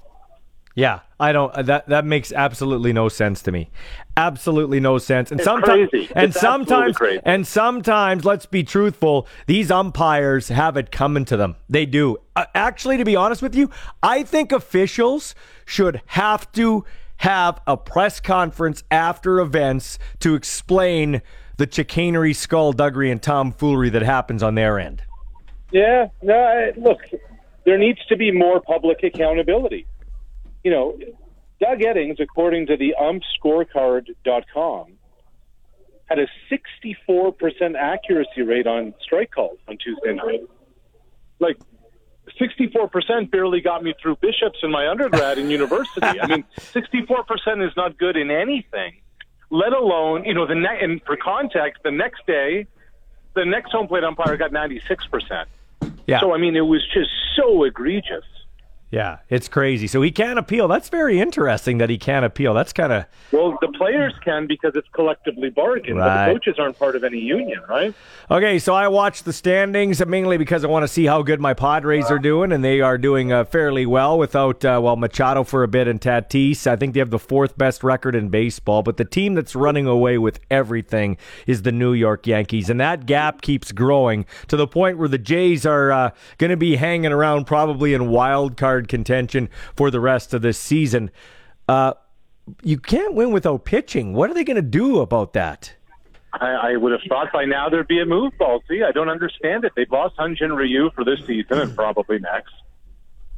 B: Yeah, I don't. uh, That that makes absolutely no sense to me. Absolutely no sense. And
N: It's
B: sometimes,
N: crazy.
B: and
N: It's
B: sometimes,
N: crazy.
B: and sometimes, let's be truthful. These umpires have it coming to them. They do. Uh, actually, to be honest with you, I think officials should have to have a press conference after events to explain the chicanery, skullduggery, and tomfoolery that happens on their end.
N: Yeah, no, I, look, there needs to be more public accountability. You know, Doug Eddings, according to the umpscorecard.com, had a 64% accuracy rate on strike calls on Tuesday night. Like, 64% barely got me through bishops in my undergrad in university. I mean, <laughs> 64% is not good in anything, let alone, you know, the ne- and for context, the next day, the next home plate umpire got 96%.
B: Yeah.
N: So, I mean, it was just so egregious.
B: Yeah, it's crazy. So he can't appeal. That's very interesting that he can't appeal. That's kind of
N: Well, the players can because it's collectively bargained, but the coaches aren't part of any union, right?
B: Okay, so I watched the standings mainly because I want to see how good my Padres are doing, and they are doing uh, fairly well without, uh, well, Machado for a bit and Tatis. I think they have the fourth best record in baseball, but the team that's running away with everything is the New York Yankees, and that gap keeps growing to the point where the Jays are uh, going to be hanging around probably in wild card contention for the rest of this season. Uh, you can't win without pitching. What are they going to do about that?
N: I, I would have thought by now there'd be a move, Ballsy. I don't understand it. They've lost Hyun Jin Ryu for this season and probably next.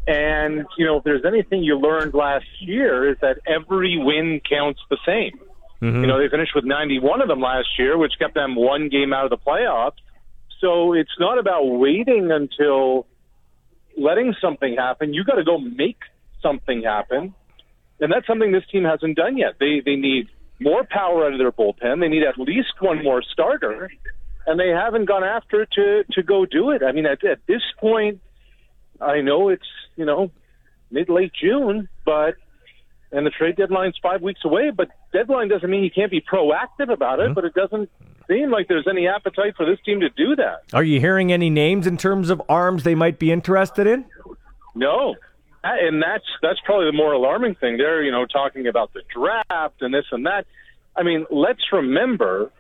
N: And, you know, if there's anything you learned last year is that every win counts the same. You know, they finished with 91 of them last year, which kept them one game out of the playoffs. So it's not about waiting until letting something happen. You got to go make something happen. And that's something this team hasn't done yet. They they need more power out of their bullpen. They need at least one more starter, and they haven't gone after it to to go do it. I mean, at, at this point, I know it's you know mid late June, but and the trade deadline's five weeks away. But deadline doesn't mean you can't be proactive about it. Mm-hmm. But it doesn't seem like there's any appetite for this team to do that.
B: Are you hearing any names in terms of arms they might be interested in?
N: No. And that's that's probably the more alarming thing. They're, you know, talking about the draft and this and that. I mean, let's remember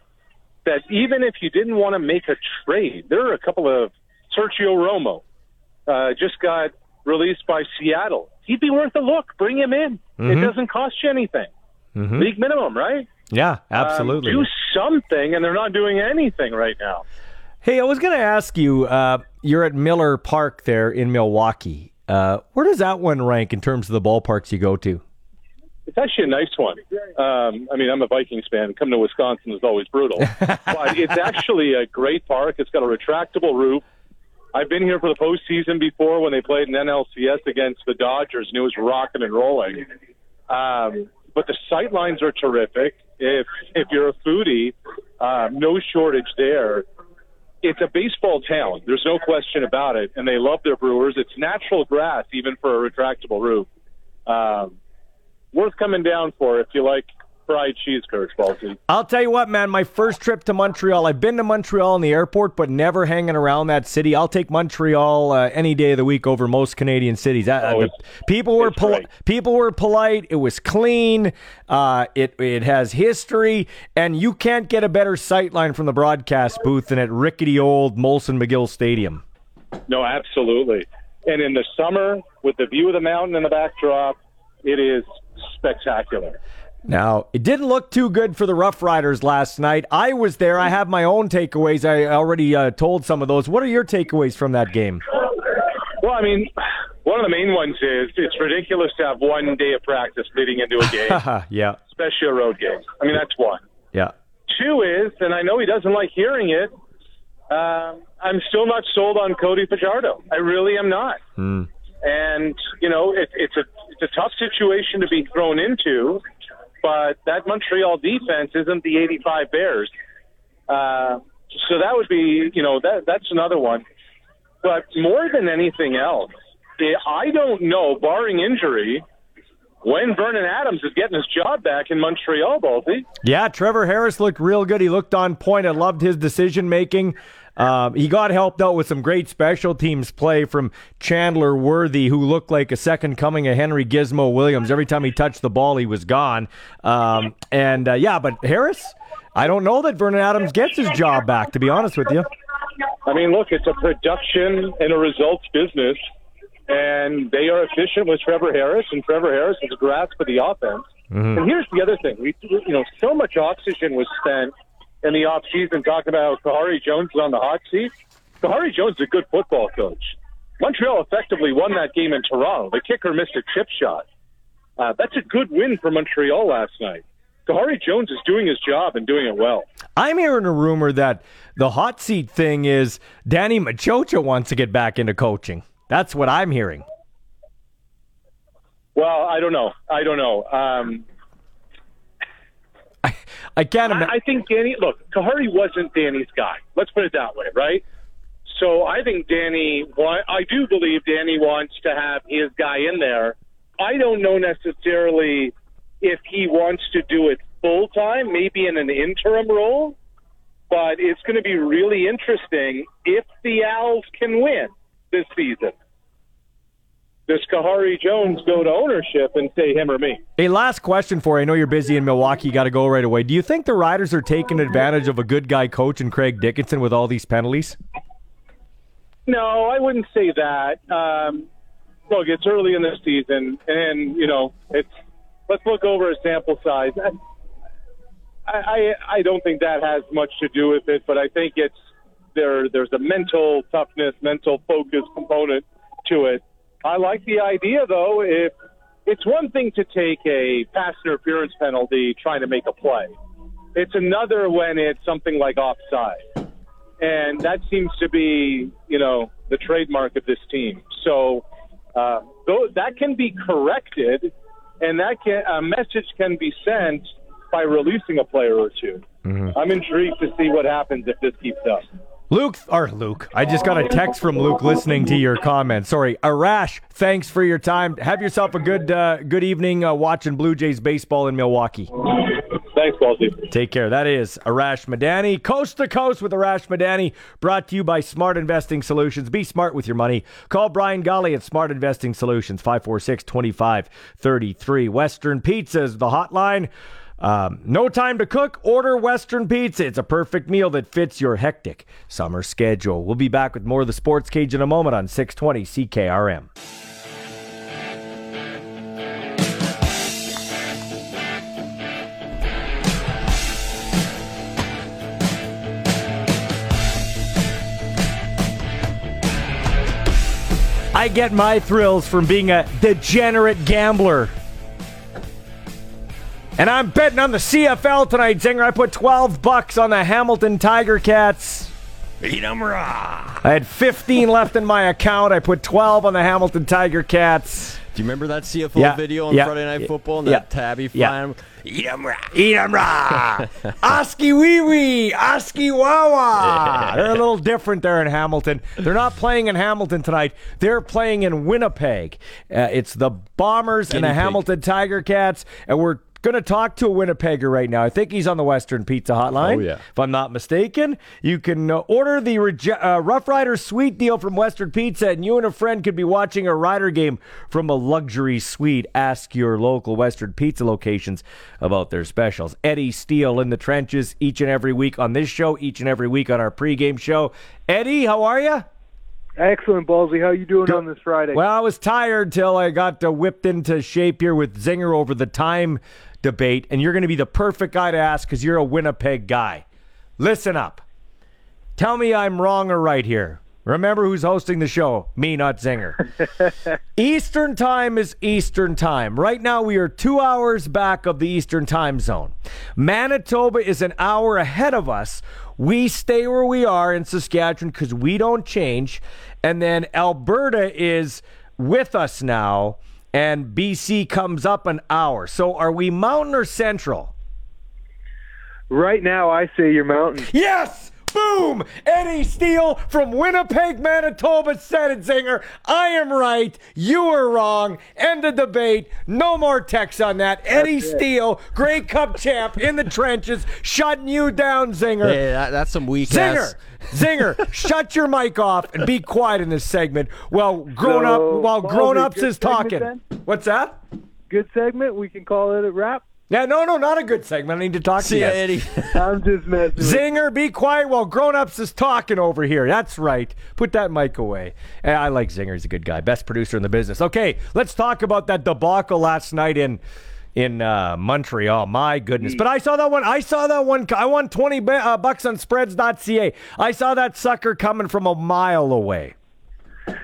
N: that even if you didn't want to make a trade, there are a couple of Sergio Romo uh, just got released by Seattle. He'd be worth a look. Bring him in. It
B: Mhm.
N: doesn't cost you anything.
B: Mhm.
N: League minimum, right?
B: Yeah, absolutely.
N: Um, do something, and they're not doing anything right now.
B: hey, I was going to ask you. Uh, you're at Miller Park there in Milwaukee. Uh, where does that one rank in terms of the ballparks you go to?
N: It's actually a nice one. Um, I mean, I'm a Vikings fan. Coming to Wisconsin is always brutal, <laughs> but it's actually a great park. It's got a retractable roof. I've been here for the postseason before when they played in NLCS against the Dodgers, and it was rocking and rolling. Um, but the sight lines are terrific. If if you're a foodie, uh, no shortage there. It's a baseball town. There's no question about it, and they love their Brewers. It's natural grass, even for a retractable roof. Um, worth coming down for if you like fried cheese curds, Ballsy.
B: I'll tell you what, man. My first trip to Montreal, I've been to Montreal in the airport, but never hanging around that city. I'll take Montreal uh, any day of the week over most Canadian cities. Uh,
N: Oh,
B: the people were
N: it's
B: poli-
N: great.
B: people were polite. It was clean. Uh, it it has history, and you can't get a better sight line from the broadcast booth than at rickety old Molson McGill Stadium.
N: No, absolutely. And in the summer, with the view of the mountain in the backdrop, it is spectacular.
B: Now, it didn't look too good for the Rough Riders last night. I was there. I have my own takeaways. I already uh, told some of those. What are your takeaways from that game?
N: Well, I mean, one of the main ones is it's ridiculous to have one day of practice leading into a game, <laughs>
B: yeah,
N: especially a road game. I mean, that's one.
B: yeah.
N: Two is, and I know he doesn't like hearing it, um, I'm still not sold on Cody Fajardo. I really am not.
B: Hmm.
N: and you know it, it's a it's a tough situation to be thrown into, but that Montreal defense isn't the '85 Bears, uh, so that would be you know that that's another one. But more than anything else, eh, I don't know, barring injury, when Vernon Adams is getting his job back in Montreal, Baldy.
B: Yeah, Trevor Harris looked real good. He looked on point. I loved his decision making. Um, he got helped out with some great special teams play from Chandler Worthy, who looked like a second coming of Henry Gizmo Williams. Every time he touched the ball, he was gone. Um, and uh, yeah, but Harris, I don't know that Vernon Adams gets his job back. To be honest with you.
N: I mean, look, it's a production and a results business, and they are efficient with Trevor Harris, and Trevor Harris has a grasp of the offense.
B: Mm-hmm.
N: And here's the other thing: we, you know, so much oxygen was spent in the off season talking about how Khari Jones is on the hot seat. Khari Jones is a good football coach. Montreal effectively won that game in Toronto. The kicker missed a chip shot. Uh, that's a good win for Montreal last night. Khari Jones is doing his job and doing it well.
B: I'm hearing a rumor that the hot seat thing is Danny Maciocia wants to get back into coaching. That's what I'm hearing.
N: Well, I don't know. I don't know. Um,
B: I can't.
N: I, I think Danny. Look, Khari wasn't Danny's guy. Let's put it that way, right? So I think Danny. I do believe Danny wants to have his guy in there. I don't know necessarily if he wants to do it full time, maybe in an interim role. But it's going to be really interesting if the Als can win this season. Does Khari Jones go to ownership and say him or me?
B: A last question for you. I know you're busy in Milwaukee. You got to go right away. Do you think the Riders are taking advantage of a good guy coach and Craig Dickenson with all these penalties?
N: No, I wouldn't say that. Um, look, it's early in the season, and you know, it's let's look over a sample size. I, I I don't think that has much to do with it, but I think it's there. There's a mental toughness, mental focus component to it. I like the idea, though. If it's one thing to take a pass interference penalty trying to make a play, it's another when it's something like offside and that seems to be, you know, the trademark of this team. So uh, that can be corrected, and that can a message can be sent by releasing a player or 2
B: Mm-hmm.
N: I'm intrigued to see what happens if this keeps up.
B: Luke, or Luke, I just got a text from Luke listening to your comments. Sorry, Arash, thanks for your time. Have yourself a good uh, good evening uh, watching Blue Jays baseball in Milwaukee.
N: Thanks, Baldy.
B: Take care. That is Arash Madani, coast to coast with Arash Madani, brought to you by Smart Investing Solutions. Be smart with your money. Call Brian Golly at Smart Investing Solutions, 546 2533. Western Pizzas, the hotline. Um, no time to cook? Order Western Pizza. It's a perfect meal that fits your hectic summer schedule. We'll be back with more of the Sports Cage in a moment on 620 CKRM. I get my thrills from being a degenerate gambler. And I'm betting on the CFL tonight, Zinger. I put 12 bucks on the Hamilton Tiger Cats.
C: Eat 'em raw.
B: I had 15 left in my account. I put 12 on the Hamilton Tiger Cats.
C: Do you remember that CFL
B: Yeah,
C: video on
B: yeah,
C: Friday Night Football and
B: yeah,
C: that tabby
B: yeah.
C: flying? Eat 'em raw.
B: Eat 'em raw. Oskee wee wee. Oskee wawa. They're a little different there in Hamilton. They're not playing in Hamilton tonight. They're playing in Winnipeg. Uh, it's the Bombers and the
C: pig.
B: Hamilton Tiger Cats. And we're going to talk to a Winnipegger right now. I think he's on the Western Pizza Hotline.
C: Oh, yeah.
B: If I'm not mistaken, you can uh, order the Rege- uh, Rough Rider Suite deal from Western Pizza, and you and a friend could be watching a Rider game from a luxury suite. Ask your local Western Pizza locations about their specials. Eddie Steele in the trenches each and every week on this show, each and every week on our pregame show. Eddie, how are you?
O: Excellent, Ballsy. How you doing on this Friday?
B: Well, I was tired till I got uh, whipped into shape here with Zinger over the time debate, and you're going to be the perfect guy to ask because you're a Winnipeg guy. Listen up. Tell me I'm wrong or right here. Remember who's hosting the show? Me, not Zinger. <laughs> Eastern time is Eastern time. Right now, we are two hours back of the Eastern time zone. Manitoba is an hour ahead of us. We stay where we are in Saskatchewan because we don't change. And then Alberta is with us now, and BC comes up an hour. So are we mountain or central?
O: Right now, I say you're mountain.
B: Yes! Boom! Eddie Steele from Winnipeg, Manitoba said it, Zinger. I am right. You are wrong. End of debate. No more text on that. Eddie
P: it.
B: Steele, Grey Cup champ in the trenches, shutting you down, Zinger.
P: Yeah, that, that's some weak
B: Zinger,
P: ass.
B: Zinger, <laughs> shut your mic off and be quiet in this segment while grown up
O: So,
B: while
O: Baldy,
B: grown ups is talking.
O: then?
B: What's that?
O: Good segment. We can call it a wrap.
B: Yeah, no, no, not a good segment. I need to talk
P: See
B: to
P: ya,
B: you.
P: Eddie. <laughs>
O: I'm just messing.
B: Zinger, be quiet while grown ups is talking over here. That's right. Put that mic away. Eh, I like Zinger. He's a good guy. Best producer in the business. Okay, let's talk about that debacle last night in in uh, Montreal. My goodness. But I saw that one. I saw that one. I won 20 ba- uh, bucks on spreads.ca. I saw that sucker coming from a mile away.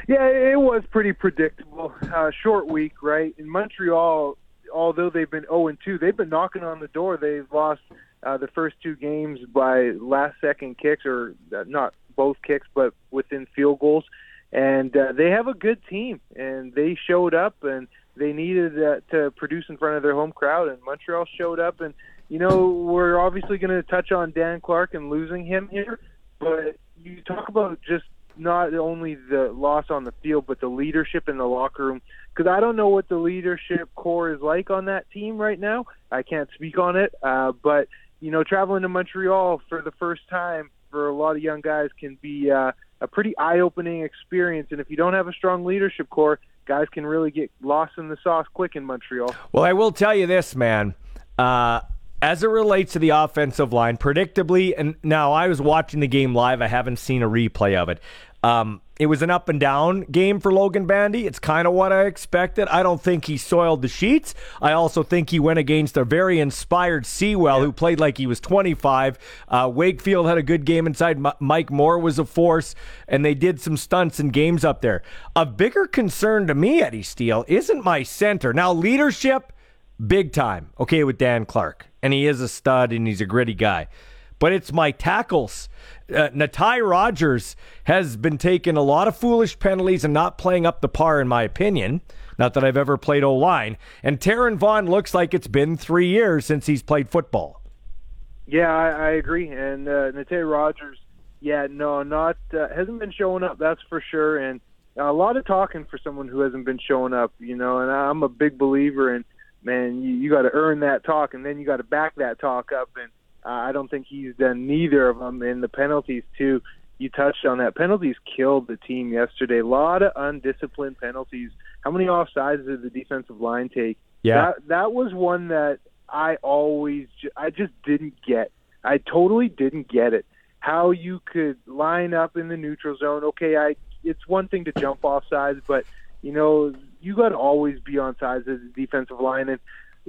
O: Yeah, it was pretty predictable. Uh, short week, right? In Montreal, although they've been 0 and 2, they've been knocking on the door. They've lost uh, the first two games by last second kicks, or uh, not both kicks, but within field goals. And uh, they have a good team, and they showed up, and they needed uh, to produce in front of their home crowd. And Montreal showed up, and you know we're obviously going to touch on Dan Clark and losing him here, but you talk about just not only the loss on the field, but the leadership in the locker room. Because I don't know what the leadership core is like on that team right now. I can't speak on it. Uh, but, you know, traveling to Montreal for the first time for a lot of young guys can be uh, a pretty eye opening experience. And if you don't have a strong leadership core, guys can really get lost in the sauce quick in Montreal.
B: Well, I will tell you this, man. Uh, as it relates to the offensive line, predictably, and now I was watching the game live. I haven't seen a replay of it. Um, it was an up and down game for Logan Bandy. It's kind of what I expected. I don't think he soiled the sheets. I also think he went against a very inspired Sewell who played like he was 25. Uh, Wakefield had a good game inside. M- Mike Moore was a force, and they did some stunts and games up there. A bigger concern to me, Eddie Steele, isn't my center. Now, leadership, big time. Okay, with Dan Clark, and he is a stud and he's a gritty guy. But it's my tackles. Uh, Natai Rogers has been taking a lot of foolish penalties and not playing up the par, in my opinion. Not that I've ever played O line. And Taryn Vaughn looks like it's been three years since he's played football.
O: Yeah, I, I agree. And uh, Nate Rogers, yeah, no, not uh, hasn't been showing up. That's for sure. And a lot of talking for someone who hasn't been showing up. You know, and I'm a big believer in man. You, you got to earn that talk, and then you got to back that talk up. And uh, I don't think he's done neither of them. And the penalties too. You touched on that. Penalties killed the team yesterday. A lot of undisciplined penalties. How many offsides did the defensive line take?
B: Yeah.
O: That that was one that I always I just didn't get. I totally didn't get it. How you could line up in the neutral zone. Okay, I it's one thing to jump off sides, but you know, you got to always be on sides as a defensive line and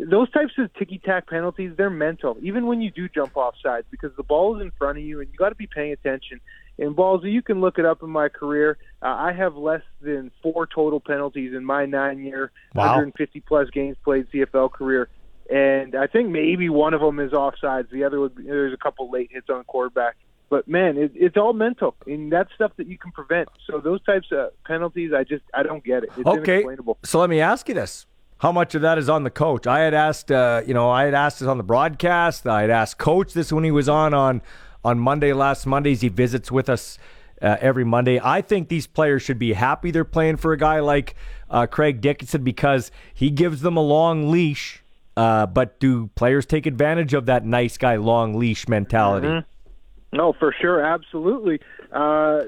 O: those types of ticky tack penalties, they're mental, even when you do jump off sides, because the ball is in front of you and you got to be paying attention. And balls, you can look it up in my career. Uh, I have less than four total penalties in my nine year,
B: Wow.
O: 150 plus games played CFL career. And I think maybe one of them is offsides. The other would be, there's a couple late hits on quarterback. But man, it, it's all mental, and that's stuff that you can prevent. So those types of penalties, I just I don't get it. It's
B: Okay,
O: inexplainable.
B: so let me ask you this: How much of that is on the coach? I had asked, uh, you know, I had asked this on the broadcast. I had asked coach this when he was on on on Monday last Mondays. He visits with us uh, every Monday. I think these players should be happy they're playing for a guy like uh, Craig Dickenson because he gives them a long leash. Uh, but do players take advantage of that nice guy long leash mentality?
O: Mhm. No, for sure, absolutely. Uh,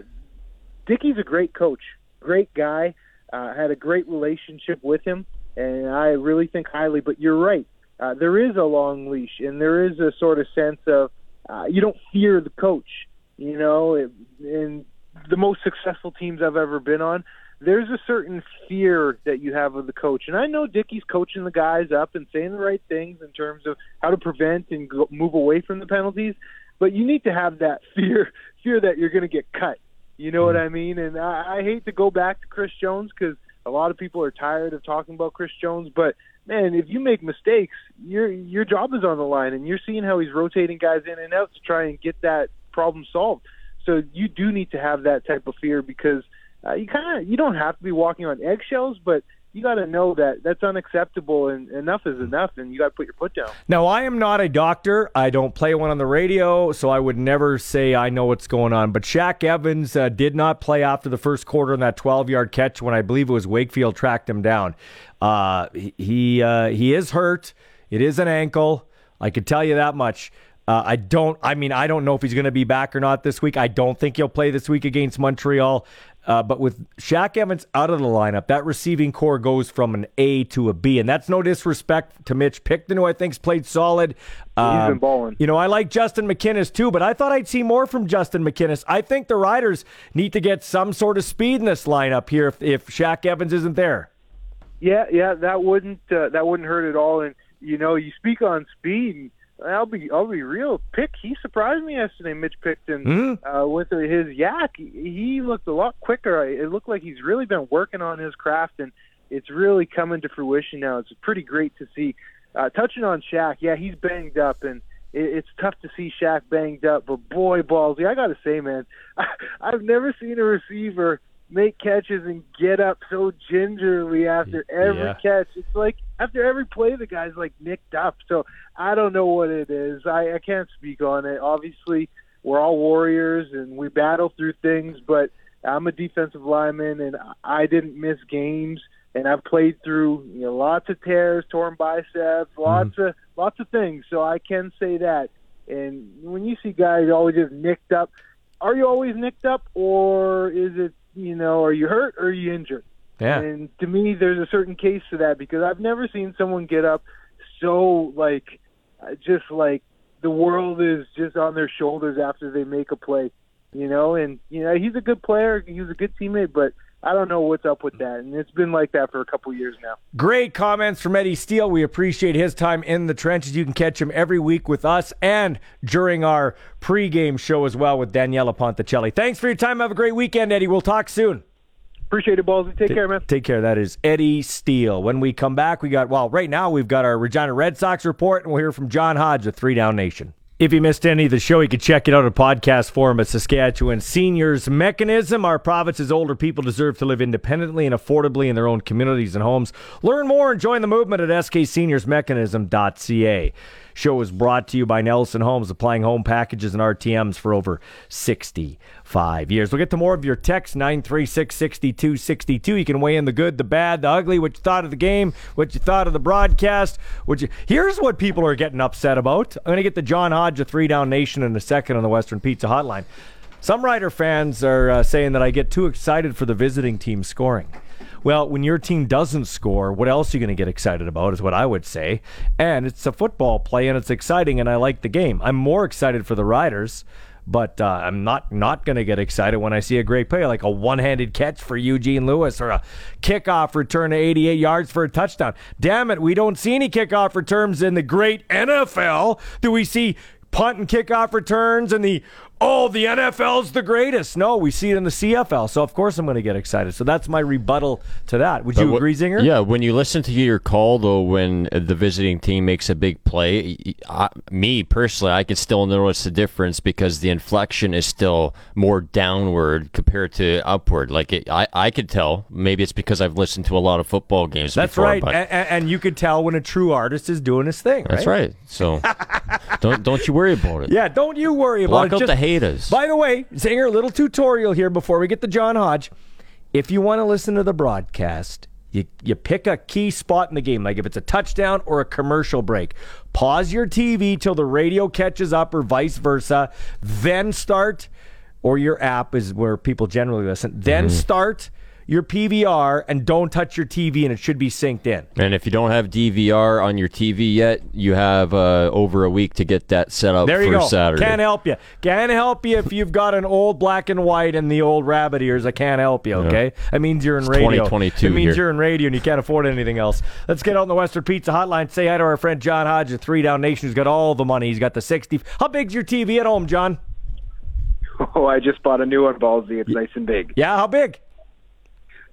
O: Dickie's a great coach, great guy. Uh, had a great relationship with him, and I really think highly. But you're right. Uh, there is a long leash, and there is a sort of sense of uh, you don't fear the coach. You know, it, in the most successful teams I've ever been on, there's a certain fear that you have of the coach. And I know Dickie's coaching the guys up and saying the right things in terms of how to prevent and go, move away from the penalties. But you need to have that <laughs> fear, fear that you're going to get cut. You know what I mean? And I, I hate to go back to Chris Jones because a lot of people are tired of talking about Chris Jones. But man, if you make mistakes, your your job is on the line, and you're seeing how he's rotating guys in and out to try and get that problem solved. So you do need to have that type of fear because uh, you kind of you don't have to be walking on eggshells, but you got to know that that's unacceptable and enough is enough, and you got to put your foot down.
B: Now, I am not a doctor. I don't play one on the radio, so I would never say I know what's going on. But Shaq Evans uh, did not play after the first quarter on that 12 yard catch when I believe it was Wakefield tracked him down. Uh, he uh, he is hurt. It is an ankle. I can tell you that much. Uh, I don't. I mean, I don't know if he's going to be back or not this week. I don't think he'll play this week against Montreal. Uh, but with Shaq Evans out of the lineup, that receiving corps goes from an A to a B, and that's no disrespect to Mitch Picton, who I think's played solid.
O: Um, He's been
B: um,
O: balling.
B: You know, I like Justin McInnis too, but I thought I'd see more from Justin McInnis. I think the Riders need to get some sort of speed in this lineup here if, if Shaq Evans isn't there.
O: Yeah, yeah, that wouldn't uh, that wouldn't hurt at all. And you know, you speak on speed. And, I'll be I'll be real. Pick he surprised me yesterday. Mitch Picton
B: mm-hmm.
O: uh, with his yak. He looked a lot quicker. It looked like he's really been working on his craft, and it's really coming to fruition now. It's pretty great to see. Uh, touching on Shaq, yeah, he's banged up, and it, it's tough to see Shaq banged up. But boy, Ballsy, I got to say, man, I, <laughs> I've never seen a receiver make catches and get up so gingerly after every
B: yeah.
O: catch. It's like after every play, the guy's like nicked up. So I don't know what it is. I, I can't speak on it. Obviously, we're all warriors and we battle through things, but I'm a defensive lineman and I didn't miss games. And I've played through you know, lots of tears, torn biceps, lots
B: Mm-hmm.
O: of lots of things. So I can say that. And when you see guys always just nicked up, are you always nicked up, or is it you know, are you hurt or are you injured?
B: Yeah.
O: And to me, there's a certain case to that because I've never seen someone get up so like, just like the world is just on their shoulders after they make a play, you know. And you know, he's a good player, he's a good teammate, but I don't know what's up with that, and it's been like that for a couple years now.
B: Great comments from Eddie Steele. We appreciate his time in the trenches. You can catch him every week with us and during our pregame show as well with Daniela Ponticelli. Thanks for your time. Have a great weekend, Eddie. We'll talk soon.
O: Appreciate it, Ballsy. Take
B: Ta-
O: care, man.
B: Take care. That is Eddie Steele. When we come back, we got, well, right now we've got our Regina Red Sox report, and we'll hear from John Hodge of Three Down Nation. If you missed any of the show, you can check it out at podcast form at Saskatchewan Seniors Mechanism. Our province's older people deserve to live independently and affordably in their own communities and homes. Learn more and join the movement at skseniorsmechanism.ca. Show is brought to you by Nelson Homes, applying home packages and RTMs for over 65 years. We'll get to more of your text, 936 6262. You can weigh in the good, the bad, the ugly, what you thought of the game, what you thought of the broadcast. What you... Here's what people are getting upset about. I'm going to get the John Hodge of Three Down Nation in a second on the Western Pizza Hotline. Some Rider fans are uh, saying that I get too excited for the visiting team scoring. Well, when your team doesn't score, what else are you going to get excited about, is what I would say. And it's a football play, and it's exciting, and I like the game. I'm more excited for the Riders, but uh, I'm not, not going to get excited when I see a great play, like a one handed catch for Eugene Lewis or a kickoff return to 88 yards for a touchdown. Damn it, we don't see any kickoff returns in the great NFL. Do we see punt and kickoff returns and the oh the NFL's the greatest. No, we see it in the CFL. So of course I'm going to get excited. So that's my rebuttal to that. Would
C: But
B: you agree, Zinger?
C: Yeah, when you listen to your call though, when the visiting team makes a big play, I, me personally, I can still notice the difference because the inflection is still more downward compared to upward. Like it, I, I could tell. Maybe it's because I've listened to a lot of football games.
B: That's
C: before,
B: right,
C: but-
B: and, and you could tell when a true artist is doing his thing.
C: That's right. So don't don't you worry about it. <laughs>
B: Yeah, don't you worry
C: Block
B: about it.
C: out the haters.
B: By the way, Zinger, a little tutorial here before we get to John Hodge. If you want to listen to the broadcast, you, you pick a key spot in the game, like if it's a touchdown or a commercial break. Pause your TV till the radio catches up, or vice versa. Then start, or your app is where people generally listen. Then
C: Mm-hmm.
B: start your PVR and don't touch your TV, and it should be synced in.
C: And if you don't have DVR on your TV yet, you have uh, over a week to get that set up
B: There you
C: for
B: go.
C: Saturday.
B: Can't help you. Can't help you if you've got an old black and white and the old rabbit ears. I can't help you. Okay, that means you're in
C: It's
B: radio.
C: 2022
B: It means
C: here.
B: you're in radio and you can't afford anything else. Let's get out on the Western Pizza Hotline. Say hi to our friend John Hodge at Three Down Nation. Who's got all the money. He's got the sixty. How big's your TV at home, John? <laughs>
P: Oh, I just bought a new one, Ballsy. It's nice and big.
B: Yeah, how big?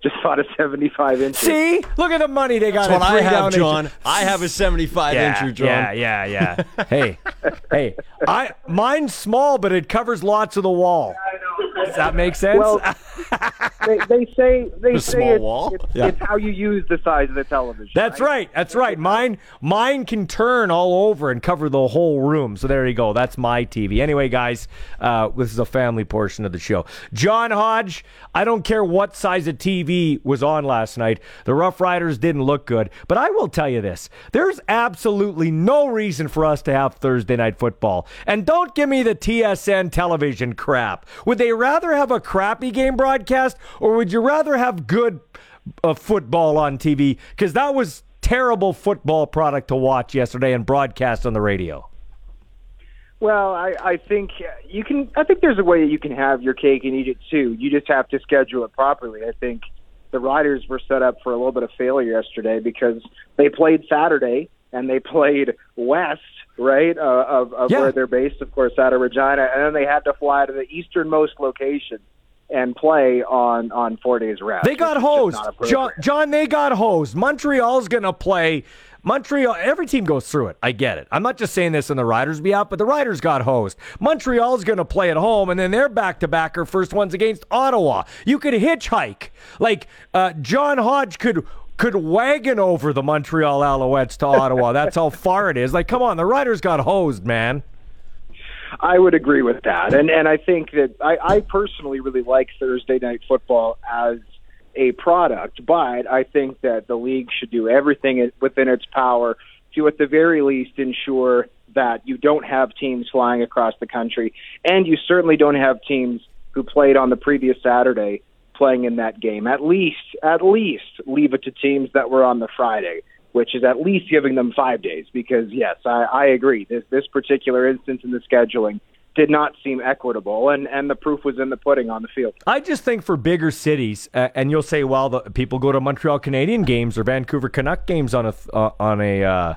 P: Just <laughs> bought a 75 inch.
B: See, look at the money they got.
C: That's what I
B: Three
C: have,
B: Down Nation.
C: John. I have a 75
B: yeah,
C: incher, John.
B: Yeah, yeah, yeah. <laughs> hey, hey, <laughs> I mine's small, but it covers lots of the wall. Does that make sense?
P: Well, <laughs> they, they say they
B: A
P: say it's,
B: wall?
P: It's,
B: Yeah.
P: it's how you use the size of the television.
B: That's right. That's right. Mine mine can turn all over and cover the whole room. So there you go. That's my TV. Anyway, guys, uh, this is a family portion of the show. John Hodge, I don't care what size of TV was on last night. The Rough Riders didn't look good. But I will tell you this. There's absolutely no reason for us to have Thursday night football. And don't give me the TSN television crap. Would they rather have a crappy game broadcast or would you rather have good uh, football on TV? Because that was terrible football product to watch yesterday and broadcast on the radio.
P: Well, I, I think you can. I think there's a way that you can have your cake and eat it too. You just have to schedule it properly. I think the Riders were set up for a little bit of failure yesterday because they played Saturday and they played west, right, uh, of, of
B: Yeah.
P: where they're based, of course, out of Regina, and then they had to fly to the easternmost location and play on on four days rest.
B: They got
P: which is just
B: hosed. John, John, they got hosed. Montreal's going to play. Montreal, every team goes through it. I get it. I'm not just saying this on the Riders' behalf, but the Riders got hosed. Montreal's going to play at home, and then their back to back are first ones against Ottawa. You could hitchhike. Like, uh, John Hodge could. Could wagon over the Montreal Alouettes to Ottawa. That's how far it is. Like, come on, the Riders got hosed, man.
P: I would agree with that, and and I think that I, I personally really like Thursday night football as a product, but I think that the league should do everything within its power to, at the very least, ensure that you don't have teams flying across the country, and you certainly don't have teams who played on the previous Saturday playing in that game. At least, at least, leave it to teams that were on the Friday which is at least giving them five days. Because yes, I, I agree. This this particular instance in the scheduling did not seem equitable, and and the proof was in the pudding on the field.
B: I just think for bigger cities, uh, and you'll say, well, the people go to Montreal Canadiens games or Vancouver Canuck games on a uh, on a uh,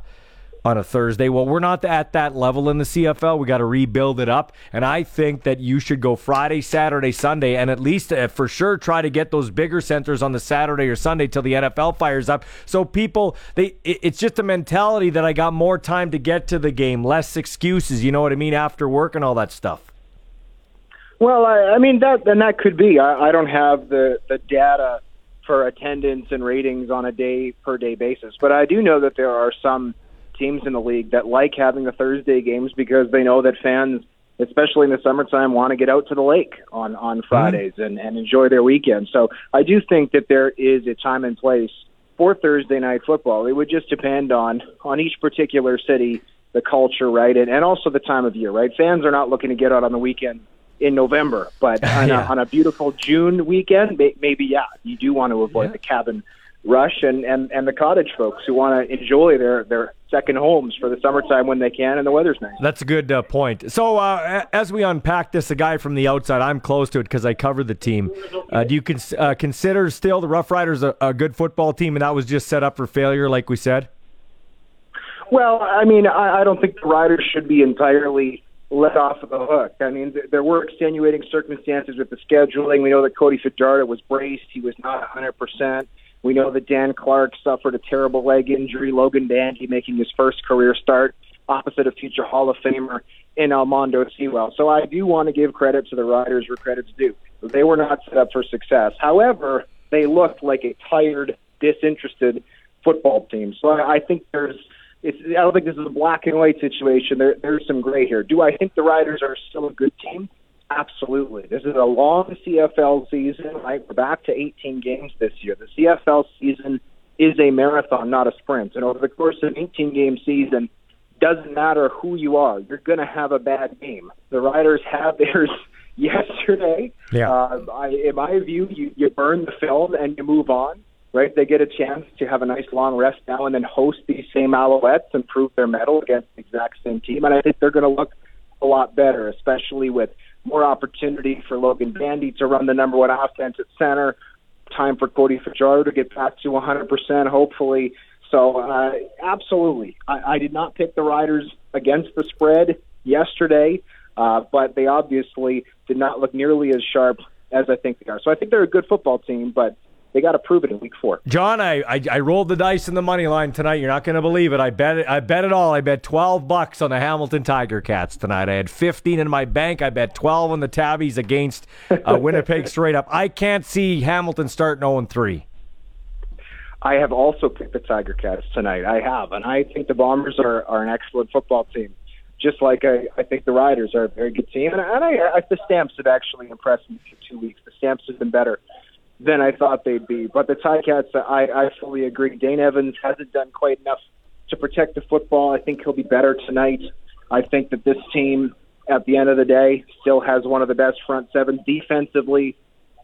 B: on a Thursday. Well, we're not at that level in the CFL. We got to rebuild it up, and I think that you should go Friday, Saturday, Sunday, and at least uh, for sure try to get those bigger centers on the Saturday or Sunday till the NFL fires up. So people, they it- it's just a mentality that I got more time to get to the game, less excuses. You know what I mean? After work and all that stuff.
P: Well, I, I mean that, and that could be. I, I don't have the the data for attendance and ratings on a day per day basis, but I do know that there are some teams in the league that like having the Thursday games because they know that fans, especially in the summertime, want to get out to the lake on on mm-hmm. Fridays and and enjoy their weekend. So I do think that there is a time and place for Thursday night football. It would just depend on on each particular city, the culture, right, and and also the time of year, right. Fans are not looking to get out on the weekend in November, but on, <laughs>
B: Yeah.
P: a, on a beautiful June weekend, may, maybe yeah, you do want to avoid the cabin rush and, and and the cottage folks who want to enjoy their their second homes for the summertime when they can and the weather's nice.
B: That's a good uh, point. So, uh, as we unpack this, a guy from the outside, I'm close to it because I cover the team. Uh, do you cons- uh, consider still the Rough Riders a, a good football team, and that was just set up for failure, like we said?
P: Well, I mean, I, I don't think the riders should be entirely let off of the hook. I mean, th- there were extenuating circumstances with the scheduling. We know that Cody Fajardo was braced; he was not 100 percent. We know that Dan Clark suffered a terrible leg injury. Logan Bandy making his first career start opposite a future Hall of Famer in Almondo Sewell. So I do want to give credit to the Riders where credit's due. They were not set up for success. However, they looked like a tired, disinterested football team. So I, I think there's it's, I don't think this is a black and white situation. There, there's some gray here. Do I think the Riders are still a good team? Absolutely. This is a long CFL season. Right, we're back to 18 games this year. The CFL season is a marathon, not a sprint. And over the course of an 18 game season, doesn't matter who you are, you're going to have a bad game. The Riders had theirs <laughs> yesterday.
B: Yeah.
P: Uh, I, in my view, you, you burn the film and you move on. Right, they get a chance to have a nice long rest now and then host these same Alouettes and prove their medal against the exact same team. And I think they're going to look a lot better, especially with more opportunity for Logan Bandy to run the number one offense at center. Time for Cody Fajardo to get back to 100%, hopefully. So, uh, absolutely. I, I did not pick the Riders against the spread yesterday, uh, but they obviously did not look nearly as sharp as I think they are. So I think they're a good football team, but they got to prove it in week four.
B: John, I, I, I rolled the dice in the money line tonight. You're not going to believe it. I bet it. I bet it all. I bet 12 bucks on the Hamilton Tiger Cats tonight. I had 15 in my bank. I bet 12 on the Tabbies against uh, <laughs> Winnipeg straight up. I can't see Hamilton starting 0 3.
P: I have also picked the Tiger Cats tonight. I have, and I think the Bombers are, are an excellent football team. Just like I, I think the Riders are a very good team, and, and I, I, the Stamps have actually impressed me for two weeks. The Stamps have been better than I thought they'd be. But the Ticats, I, I fully agree. Dane Evans hasn't done quite enough to protect the football. I think he'll be better tonight. I think that this team, at the end of the day, still has one of the best front sevens defensively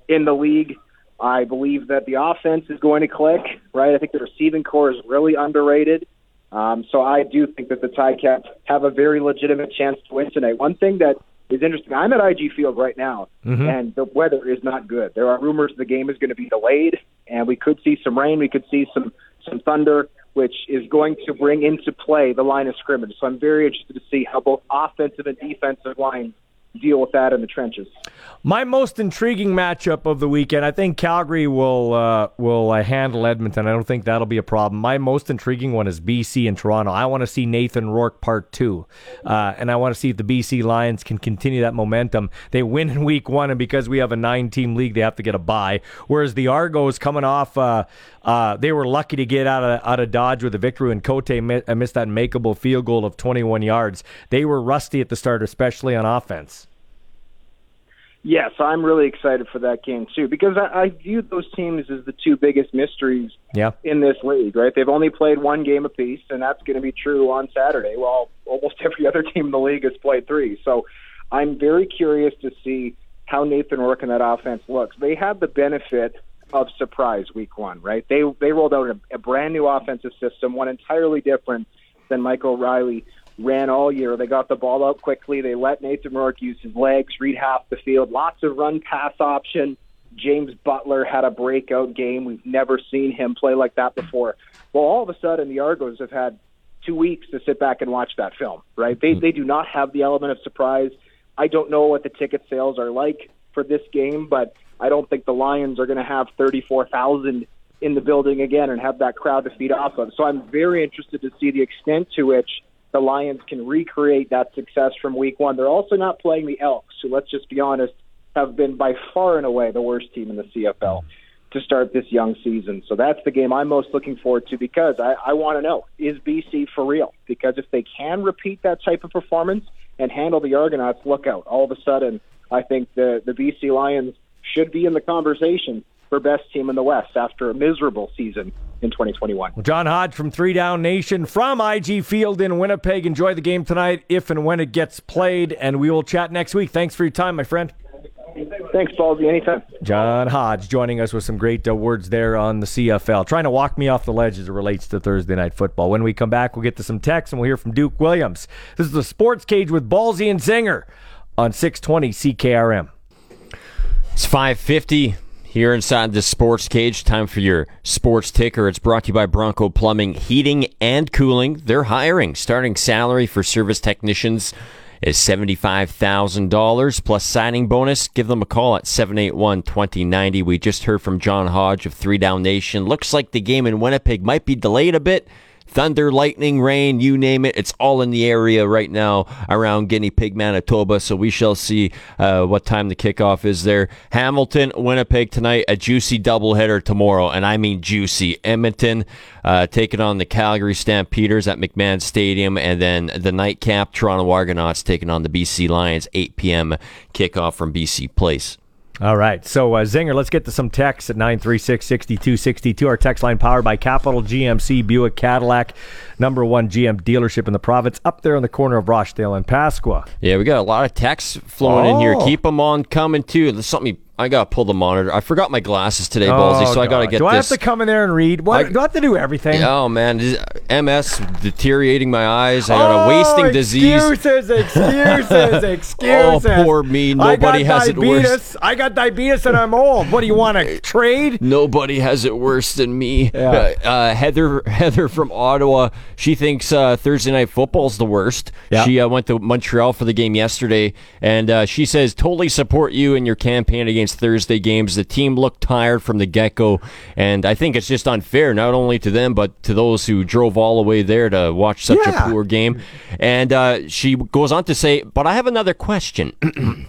P: in the league. I believe that the offense is going to click, right? I think the receiving corps is really underrated. Um, so I do think that the Ticats have a very legitimate chance to win tonight. One thing that is interesting, I'm at IG Field right now,
B: Mhm.
P: and the weather is not good. There are rumors the game is going to be delayed, and we could see some rain. We could see some some thunder, which is going to bring into play the line of scrimmage. So I'm very interested to see how both offensive and defensive lines deal with that in the trenches.
B: My most intriguing matchup of the weekend, I think Calgary will uh, will uh, handle Edmonton. I don't think that'll be a problem. My most intriguing one is BC and Toronto. I want to see Nathan Rourke part two, uh, and I want to see if the BC Lions can continue that momentum. They win in week one, and because we have a nine-team league, they have to get a bye. Whereas the Argos coming off, uh, uh, they were lucky to get out of out of Dodge with a victory, and Cote uh, missed that makeable field goal of 21 yards. They were rusty at the start, especially on offense.
P: Yes, I'm really excited for that game too because I, I view those teams as the two biggest mysteries
B: Yeah.
P: in this league. Right? They've only played one game apiece, and that's going to be true on Saturday. Well, almost <laughs> every other team in the league has played three. So I'm very curious to see how Nathan Rourke and that offense looks. They had the benefit of surprise week one, right? They they rolled out a, a brand new offensive system, one entirely different than Mike O'Reilly ran all year. They got the ball out quickly. They let Nathan Rourke use his legs, read half the field. Lots of run pass option. James Butler had a breakout game. We've never seen him play like that before. Well, all of a sudden, the Argos have had two weeks to sit back and watch that film, right? They hmm. they do not have the element of surprise. I don't know what the ticket sales are like for this game, but I don't think the Lions are going to have 34,000 in the building again and have that crowd to feed off of. So I'm very interested to see the extent to which the Lions can recreate that success from week one. They're also not playing the Elks, who, let's just be honest, have been by far and away the worst team in the CFL to start this young season. So that's the game I'm most looking forward to because I, I want to know is BC for real? Because if they can repeat that type of performance and handle the Argonauts, look out. All of a sudden, I think the, the BC Lions should be in the conversation for best team in the West after a miserable season in 2021.
B: Well, John Hodge from Three Down Nation from IG Field in Winnipeg. Enjoy the game tonight if and when it gets played, and we will chat next week. Thanks for your time, my friend.
P: Thanks, Ballsy. Anytime.
B: John Hodge joining us with some great uh, words there on the CFL, trying to walk me off the ledge as it relates to Thursday night football. When we come back, we'll get to some texts and we'll hear from Duke Williams. This is the Sports Cage with Ballsy and Zinger on 620 CKRM.
C: It's 550 here inside the sports cage. Time for your sports ticker. It's brought to you by Bronco Plumbing, Heating and Cooling. They're hiring. Starting salary for service technicians is $75,000 plus signing bonus. Give them a call at 781-2090. We just heard from John Hodge of Three Down Nation. Looks like the game in Winnipeg might be delayed a bit. Thunder, lightning, rain, you name it. It's all in the area right now around Guinea Pig, Manitoba. So we shall see uh, what time the kickoff is there. Hamilton, Winnipeg tonight, a juicy doubleheader tomorrow. And I mean juicy. Edmonton uh, taking on the Calgary Stampeders at McMahon Stadium. And then the nightcap, Toronto Argonauts taking on the BC Lions, 8 p.m. kickoff from BC Place.
B: All right. So, uh, Zinger, let's get to some texts at 936 6262. Our text line powered by Capital GMC Buick Cadillac, number one GM dealership in the province, up there in the corner of Rochdale and Pasqua.
C: Yeah, we got a lot of texts flowing in here.
B: Oh.
C: Keep them on coming too. There's something I gotta pull the monitor. I forgot my glasses today, Ballsy, so I gotta
B: Oh, God.
C: get
B: Do
C: this.
B: I have to come in there and read? What?
C: I-
B: do I have to do everything?
C: Oh man, MS deteriorating my eyes. I got
B: oh,
C: a wasting disease.
B: Excuses, excuses, <laughs> excuses.
C: Oh, poor me. Nobody has it worse.
B: diabetes. I got diabetes and I'm old. What do you want to <laughs> trade?
C: Nobody has it worse than me.
B: Yeah.
C: Uh, uh, Heather, Heather from Ottawa. She thinks uh, Thursday night football's the worst.
B: Yeah.
C: She uh, went to Montreal for the game yesterday, and uh, she says totally support you in your campaign against Thursday games. The team looked tired from the get go, and I think it's just unfair not only to them but to those who drove all the way there to watch such
B: Yeah.
C: a poor game. And uh, she goes on to say, "But I have another question." <clears throat>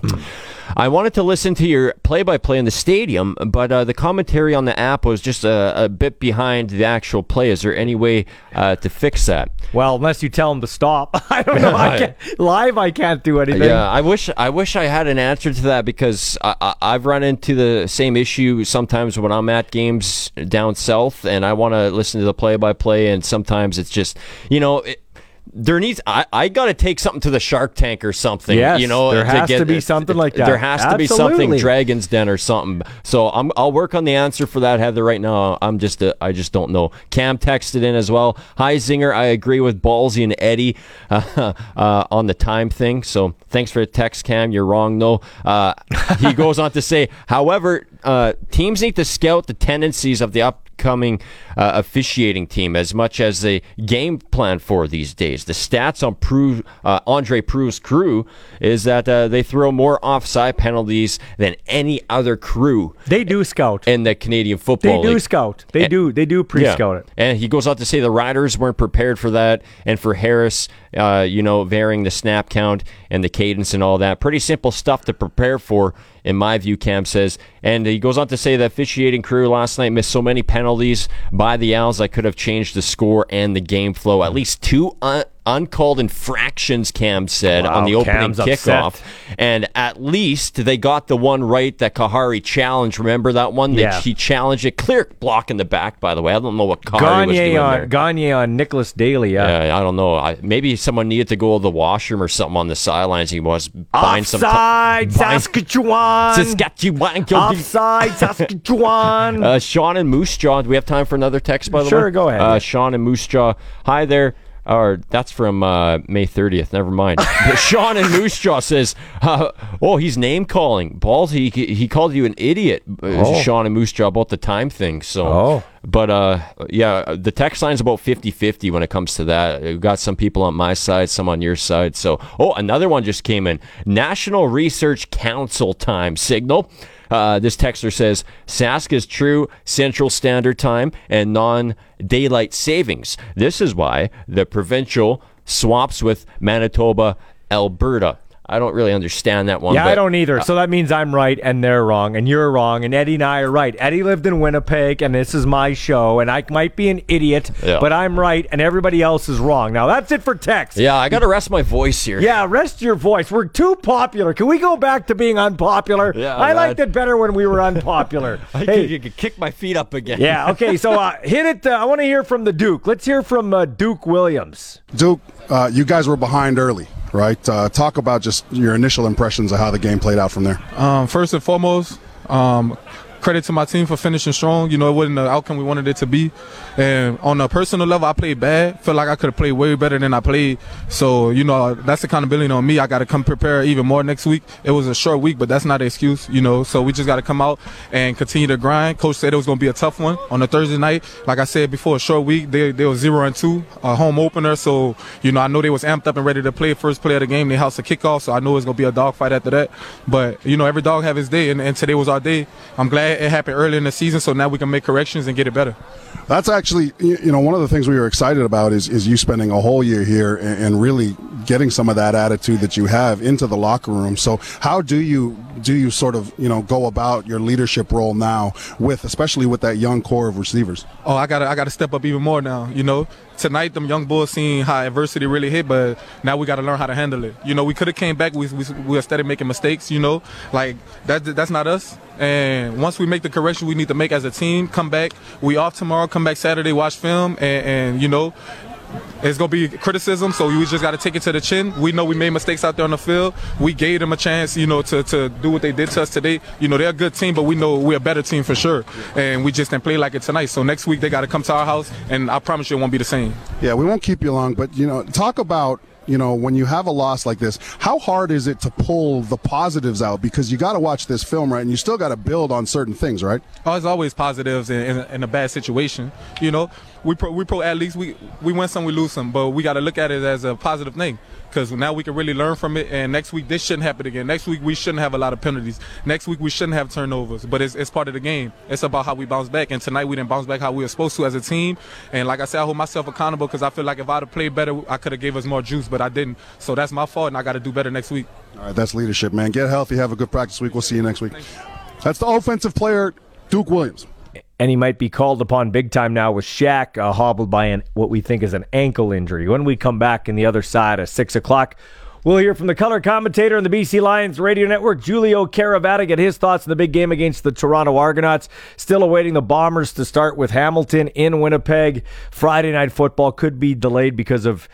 C: I wanted to listen to your play-by-play in the stadium, but uh, the commentary on the app was just a, a bit behind the actual play. Is there any way uh, to fix that?
B: Well, unless you tell them to stop. <laughs> I don't know. I live, I can't do anything.
C: Yeah, I wish I wish I had an answer to that because I, I, I've run into the same issue sometimes when I'm at games down south and I want to listen to the play-by-play, and sometimes it's just you know. It, there needs I, I got to take something to the Shark Tank or something.
B: Yes,
C: you know,
B: there has to be something like that.
C: There has to be something
B: Absolutely.
C: Dragon's Den or something. So I'm I'll work on the answer for that, Heather. Right now, I'm just uh, I just don't know. Cam texted in as well. Hi Zinger, I agree with Ballsy and Eddie uh, <laughs> uh, on the time thing. So thanks for the text, Cam. You're wrong though. Uh, he goes on to say, however, uh, teams need to scout the tendencies of the upcoming uh, officiating team as much as they game plan for these days. The stats on Proulx, uh, Andre Proulx's crew is that uh, they throw more offside penalties than any other crew.
B: They do scout
C: in the Canadian football.
B: They do
C: League.
B: scout. They
C: And-
B: do. They do pre-scout
C: yeah.
B: it.
C: And he goes on to say the riders weren't prepared for that, and for Harris, uh, you know, varying the snap count and the cadence and all that. Pretty simple stuff to prepare for, in my view. Cam says, and he goes on to say the officiating crew last night missed so many penalties by the Als that could have changed the score and the game flow. At least two un- uncalled infractions, Cam said
B: Wow,
C: on the opening
B: Cam's upset.
C: kickoff, and at least they got the one right that Khari challenged. Remember that one? That
B: Yeah.
C: he challenged it. Clear block in the back, by the way. I don't know what Khari was doing
B: on
C: there.
B: Gagne on Nicholas Daly. Yeah.
C: Yeah, I don't know. I, maybe someone needed to go to the washroom or something on the sidelines. He was buying some.
B: Offside, Saskatchewan.
C: Saskatchewan.
B: Offside, <laughs> Saskatchewan.
C: Uh, Sean and Moose Jaw. Do we have time for another text, by the way?
B: Sure, go ahead.
C: Uh, Sean and Moose Jaw. Hi there. Or that's from uh, May 30th. Never mind. <laughs> Sean and Moose Jaw says, uh, "Oh, he's name calling balls. He he called you an idiot." uh,
B: Oh.
C: Sean and Moose Jaw about the time thing. So,
B: Oh.
C: but uh, yeah, the text line's about 50-50 when it comes to that. We've got some people on my side, some on your side. So, oh, another one just came in. National Research Council time signal. Uh, this texter says Sask is true Central Standard Time and non daylight savings. This is why the provincial swaps with Manitoba, Alberta. I don't really understand that one.
B: Yeah,
C: but-
B: I don't either. So that means I'm right and they're wrong and you're wrong and Eddie and I are right. Eddie lived in Winnipeg and this is my show and I might be an idiot,
C: Yeah.
B: but I'm right and everybody else is wrong. Now that's it for text.
C: Yeah, I got to rest my voice here.
B: Yeah, rest your voice. We're too popular. Can we go back to being unpopular?
C: Yeah,
B: I
C: man.
B: liked it better when we were unpopular. <laughs>
C: I
B: hey,
C: could, you could kick my feet up again.
B: yeah, okay, so uh, <laughs> hit it. Uh, I want to hear from the Duke. Let's hear from uh, Duke Williams.
E: Duke, uh, you guys were behind early, right? Uh, talk about just your initial impressions of how the game played out from there.
M: Um, first and foremost, um, credit to my team for finishing strong. You know, it wasn't the outcome we wanted it to be. And on a personal level, I played bad. Felt like I could have played way better than I played. So, you know, that's accountability on me. I got to come prepare even more next week. It was a short week, but that's not an excuse, you know. So we just got to come out and continue to grind. Coach said it was going to be a tough one on a Thursday night. Like I said before, a short week. They, they were zero and two, a home opener. So, you know, I know they was amped up and ready to play first play of the game. They house a kickoff. So I know it's going to be a dog fight after that. But, you know, every dog have his day. And, and today was our day. I'm glad it happened early in the season. So now we can make corrections and get it better.
E: That's actually, you you know, one of the things we were excited about is, is you spending a whole year here and, and really getting some of that attitude that you have into the locker room. So how do you do you sort of you know go about your leadership role now with especially with that young core of receivers?
M: Oh, I gotta I gotta step up even more now. You know, tonight them young boys seen how adversity really hit, but now we gotta learn how to handle it. You know, we could have came back. We we we started making mistakes. You know, like that that's not us. And once we make the correction we need to make as a team, come back. We off tomorrow. Come back Saturday, watch film, and, and you know. It's gonna be criticism, so we just got to take it to the chin. We know we made mistakes out there on the field. We gave them a chance, you know, to, to do what they did to us today. You know, they're a good team, but we know we're a better team for sure. And we just didn't play like it tonight. So next week they got to come to our house, and I promise you it won't be the same.
E: Yeah, we won't keep you long, but you know, talk about you know when you have a loss like this, how hard is it to pull the positives out because you got to watch this film right, and you still got to build on certain things, right?
M: Oh, There's always positives in, in, in a bad situation, you know. We pro, we pro athletes. We we win some, we lose some, but we got to look at it as a positive thing because now we can really learn from it. And next week this shouldn't happen again. Next week we shouldn't have a lot of penalties. Next week we shouldn't have turnovers. But it's, it's part of the game. It's about how we bounce back. And tonight we didn't bounce back how we were supposed to as a team. And like I said, I hold myself accountable because I feel like if I'd have played better, I could have gave us more juice, but I didn't. So that's my fault, and I got to do better next week.
E: All right, that's leadership, man. Get healthy. Have a good practice week. We'll see you next week. That's the offensive player, Duke Williams.
B: And he might be called upon big time now with Shaq uh, hobbled by an, what we think is an ankle injury. When we come back in the other side at 6 o'clock, we'll hear from the color commentator on the BC Lions radio network, Julio Caravatta, get his thoughts on the big game against the Toronto Argonauts. Still awaiting the Bombers to start with Hamilton in Winnipeg. Friday night football could be delayed because of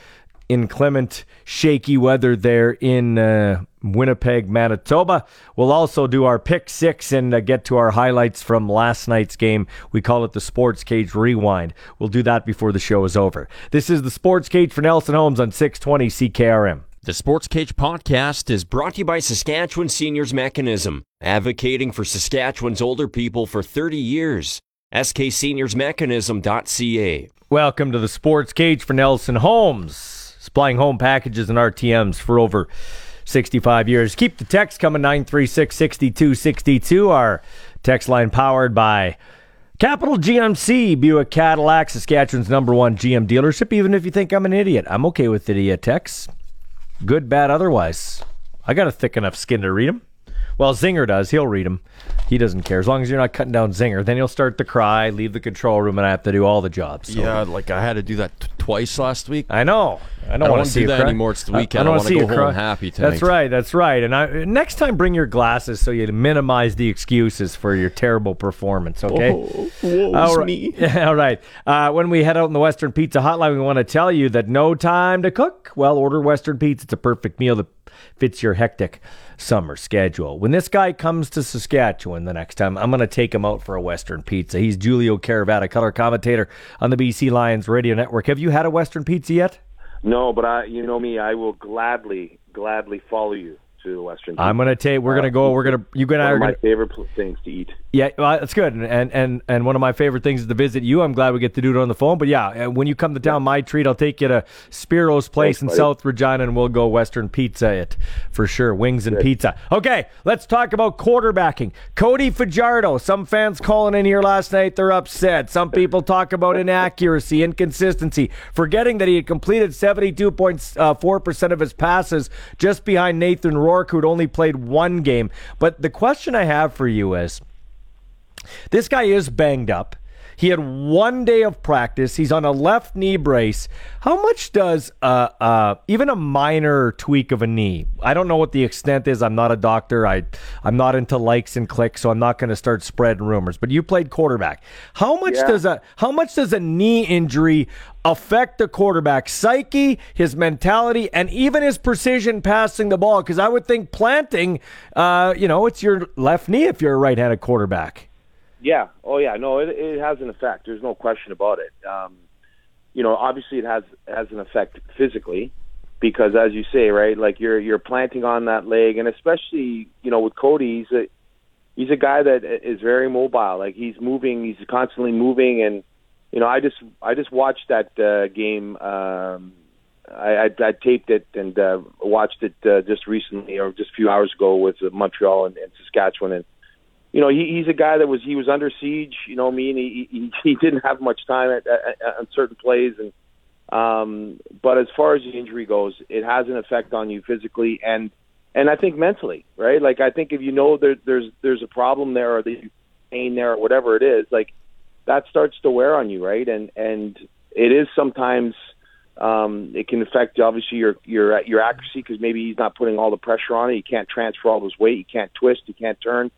B: inclement, shaky weather there in uh, Winnipeg, Manitoba. We'll also do our pick six and uh, get to our highlights from last night's game. We call it the Sports Cage Rewind. We'll do that before the show is over. This is the Sports Cage for Nelson Homes on 620 CKRM.
C: The Sports Cage podcast is brought to you by Saskatchewan Seniors Mechanism, advocating for Saskatchewan's older people for 30 years. SKSeniorsMechanism.ca.
B: Welcome to the Sports Cage for Nelson Homes, supplying home packages and RTMs for over 65 years. Keep the text coming 936 6262. Our text line powered by Capital GMC, Buick Cadillac, Saskatchewan's number one GM dealership. Even if you think I'm an idiot, I'm okay with idiot texts. Good, bad, otherwise. I got a thick enough skin to read them. Well, Zinger does. He'll read them. He doesn't care. As long as you're not cutting down Zinger, then he'll start to cry, leave the control room, and I have to do all the jobs. So.
C: Yeah, like I had to do that t- twice last week.
B: I know. I don't, want to see
C: do that
B: cry.
C: anymore. It's the weekend.
B: I don't want see
C: go home
B: cry.
C: happy tonight.
B: That's right. That's right. And I, next time, bring your glasses so you minimize the excuses for your terrible performance. Okay.
C: Oh, woe's
B: all right.
C: me. <laughs>
B: all right. Uh, when we head out in the Western Pizza Hotline, we want to tell you that no time to cook. Well, order Western Pizza. It's a perfect meal that fits your hectic summer schedule. When this guy comes to Saskatchewan the next time, I'm going to take him out for a Western Pizza. He's Julio Caravatta, color commentator on the BC Lions radio network. Have you had a Western Pizza yet?
Q: No, but I, you know me, I will gladly, gladly follow you to the Western.
B: I'm going to take. We're going to go. We're going to. You and I are
Q: my
B: to
Q: favorite things to eat.
B: Yeah, well, that's good, and, and and one of my favorite things is to visit you. I'm glad we get to do it on the phone. But yeah, uh, when you come to town, my treat, I'll take you to Spiro's Place
Q: Thanks,
B: in
Q: buddy.
B: South Regina, and we'll go Western Pizza it for sure. Wings and pizza. Okay, let's talk about quarterbacking. Cody Fajardo. Some fans calling in here last night. They're upset. Some people talk about inaccuracy, inconsistency, forgetting that he had completed 72.4 percent of his passes, just behind Nathan Rourke, who'd only played one game. But the question I have for you is. This guy is banged up. He had one day of practice. He's on a left knee brace. How much does uh, uh, even a minor tweak of a knee? I don't know what the extent is. I'm not a doctor. I I'm not into likes and clicks, so I'm not going to start spreading rumors. But you played quarterback. How much
Q: Yeah.
B: does a how much does a knee injury affect the quarterback's psyche, his mentality, and even his precision passing the ball? Because I would think planting, uh, you know, it's your left knee if you're a right-handed quarterback.
Q: Yeah. Oh, yeah. No, it, it has an effect. There's no question about it. Um, you know, obviously it has has an effect physically because, as you say, right, like you're you're planting on that leg, and especially you know with Cody, he's a he's a guy that is very mobile. Like he's moving, he's constantly moving, and you know, I just I just watched that uh, game. Um, I, I, I taped it and uh, watched it uh, just recently, or just a few hours ago, with Montreal and, and Saskatchewan, and you know, he, he's a guy that was he was under siege. You know, I mean, he he, he <laughs> didn't have much time at, at, at on certain plays, and um, but as far as the injury goes, it has an effect on you physically and and I think mentally, right? Like I think if you know there, there's there's a problem there or the pain there or whatever it is, like that starts to wear on you, right? And and it is sometimes um, it can affect obviously your your your accuracy because maybe he's not putting all the pressure on it. He can't transfer all his weight. He can't twist. He can't turn.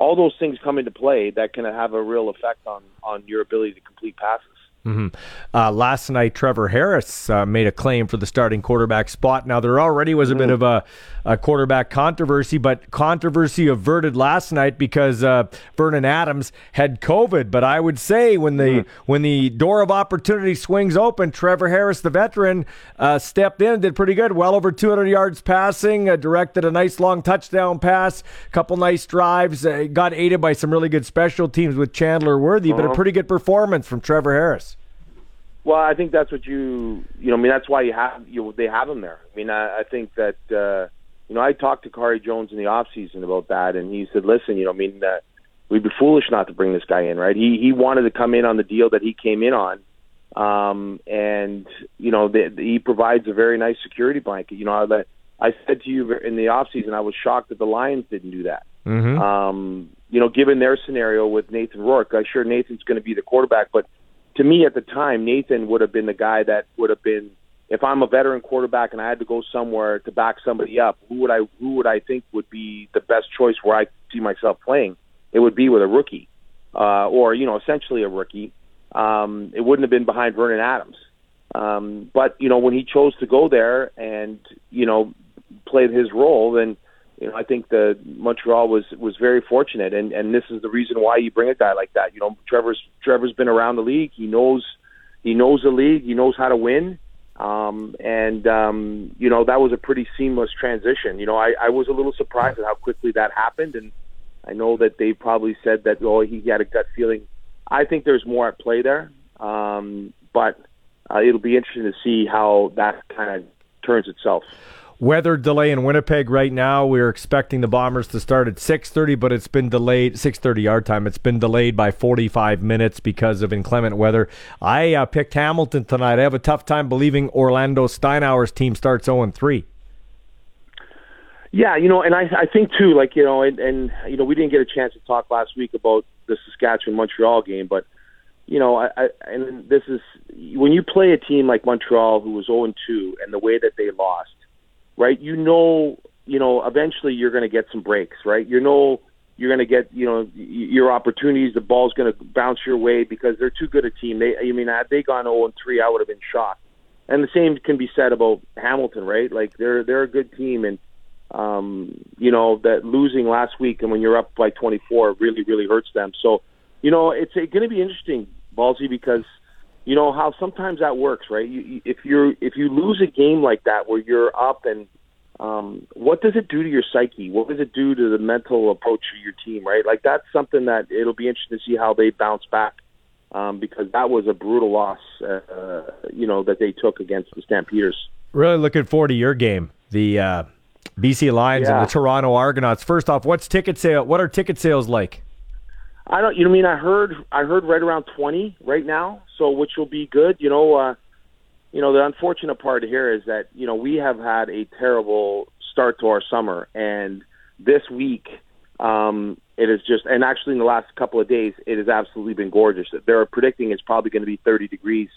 Q: All those things come into play that can have a real effect on on your ability to complete passes.
B: Hmm Uh, last night, Trevor Harris uh, made a claim for the starting quarterback spot. Now, there already was a bit of a, a quarterback controversy, but controversy averted last night because uh, Vernon Adams had COVID. But I would say when the when the door of opportunity swings open, Trevor Harris, the veteran, uh, stepped in did pretty good. Well over 200 yards passing, uh, directed a nice long touchdown pass, couple nice drives, uh, got aided by some really good special teams with Chandler Worthy, but a
Q: Uh-huh.
B: pretty good performance from Trevor Harris.
Q: Well, I think that's what you you know. I mean, that's why you have you they have him there. I mean, I, I think that uh, you know I talked to Khari Jones in the off season about that, and he said, "Listen, you know, I mean, uh, we'd be foolish not to bring this guy in, right? He he wanted to come in on the deal that he came in on, um, and you know, the, the, he provides a very nice security blanket. You know, I, I said to you in the off season, I was shocked that the Lions didn't do that.
B: Mm-hmm.
Q: Um, you know, given their scenario with Nathan Rourke, I'm sure Nathan's going to be the quarterback, but to me at the time, Nathan would have been the guy that would have been if I'm a veteran quarterback and I had to go somewhere to back somebody up, who would I who would I think would be the best choice where I see myself playing? It would be with a rookie, uh, or you know, essentially a rookie. Um, it wouldn't have been behind Vernon Adams. Um, but you know, when he chose to go there and you know played his role, then you know I think the Montreal was was very fortunate, and and this is the reason why you bring a guy like that. You know, Trevor's Trevor's been around the league. He knows he knows the league. He knows how to win. Um, and um, you know that was a pretty seamless transition. You know, I, I was a little surprised at how quickly that happened, and I know that they probably said that oh he had a gut feeling. I think there's more at play there, um, but uh, it'll be interesting to see how that kind of turns itself.
B: Weather delay in Winnipeg right now. We're expecting the Bombers to start at 6:30, but it's been delayed 6:30 yard time. It's been delayed by 45 minutes because of inclement weather. I uh, picked Hamilton tonight. I have a tough time believing Orlando Steinauer's team starts 0 3.
Q: Yeah, you know, and I I think too, like you know, and, and you know, we didn't get a chance to talk last week about the Saskatchewan Montreal game, but you know, I, I and this is when you play a team like Montreal who was 0 2 and the way that they lost right? You know, you know, eventually you're going to get some breaks, right? You know, you're going to get, you know, your opportunities. The ball's going to bounce your way because they're too good a team. They, I mean, had they gone 0 and 3, I would have been shocked. And the same can be said about Hamilton, right? Like they're they're a good team, and um, you know that losing last week and when you're up by 24 really really hurts them. So, you know, it's going to be interesting, Ballsy, because you know how sometimes that works, right? You, if you're if you lose a game like that where you're up and um, what does it do to your psyche? What does it do to the mental approach of your team, right? Like that's something that it'll be interesting to see how they bounce back um, because that was a brutal loss, uh, you know, that they took against the Stampeders.
B: Really looking forward to your game, the uh, BC Lions yeah. and the Toronto Argonauts. First off, what's ticket sale? What are ticket sales like?
Q: I don't. You know, I mean, I heard I heard right around twenty right now, so which will be good. You know, uh, you know the unfortunate part here is that you know we have had a terrible start to our summer, and this week um, it is just and actually in the last couple of days it has absolutely been gorgeous. They're predicting it's probably going to be thirty degrees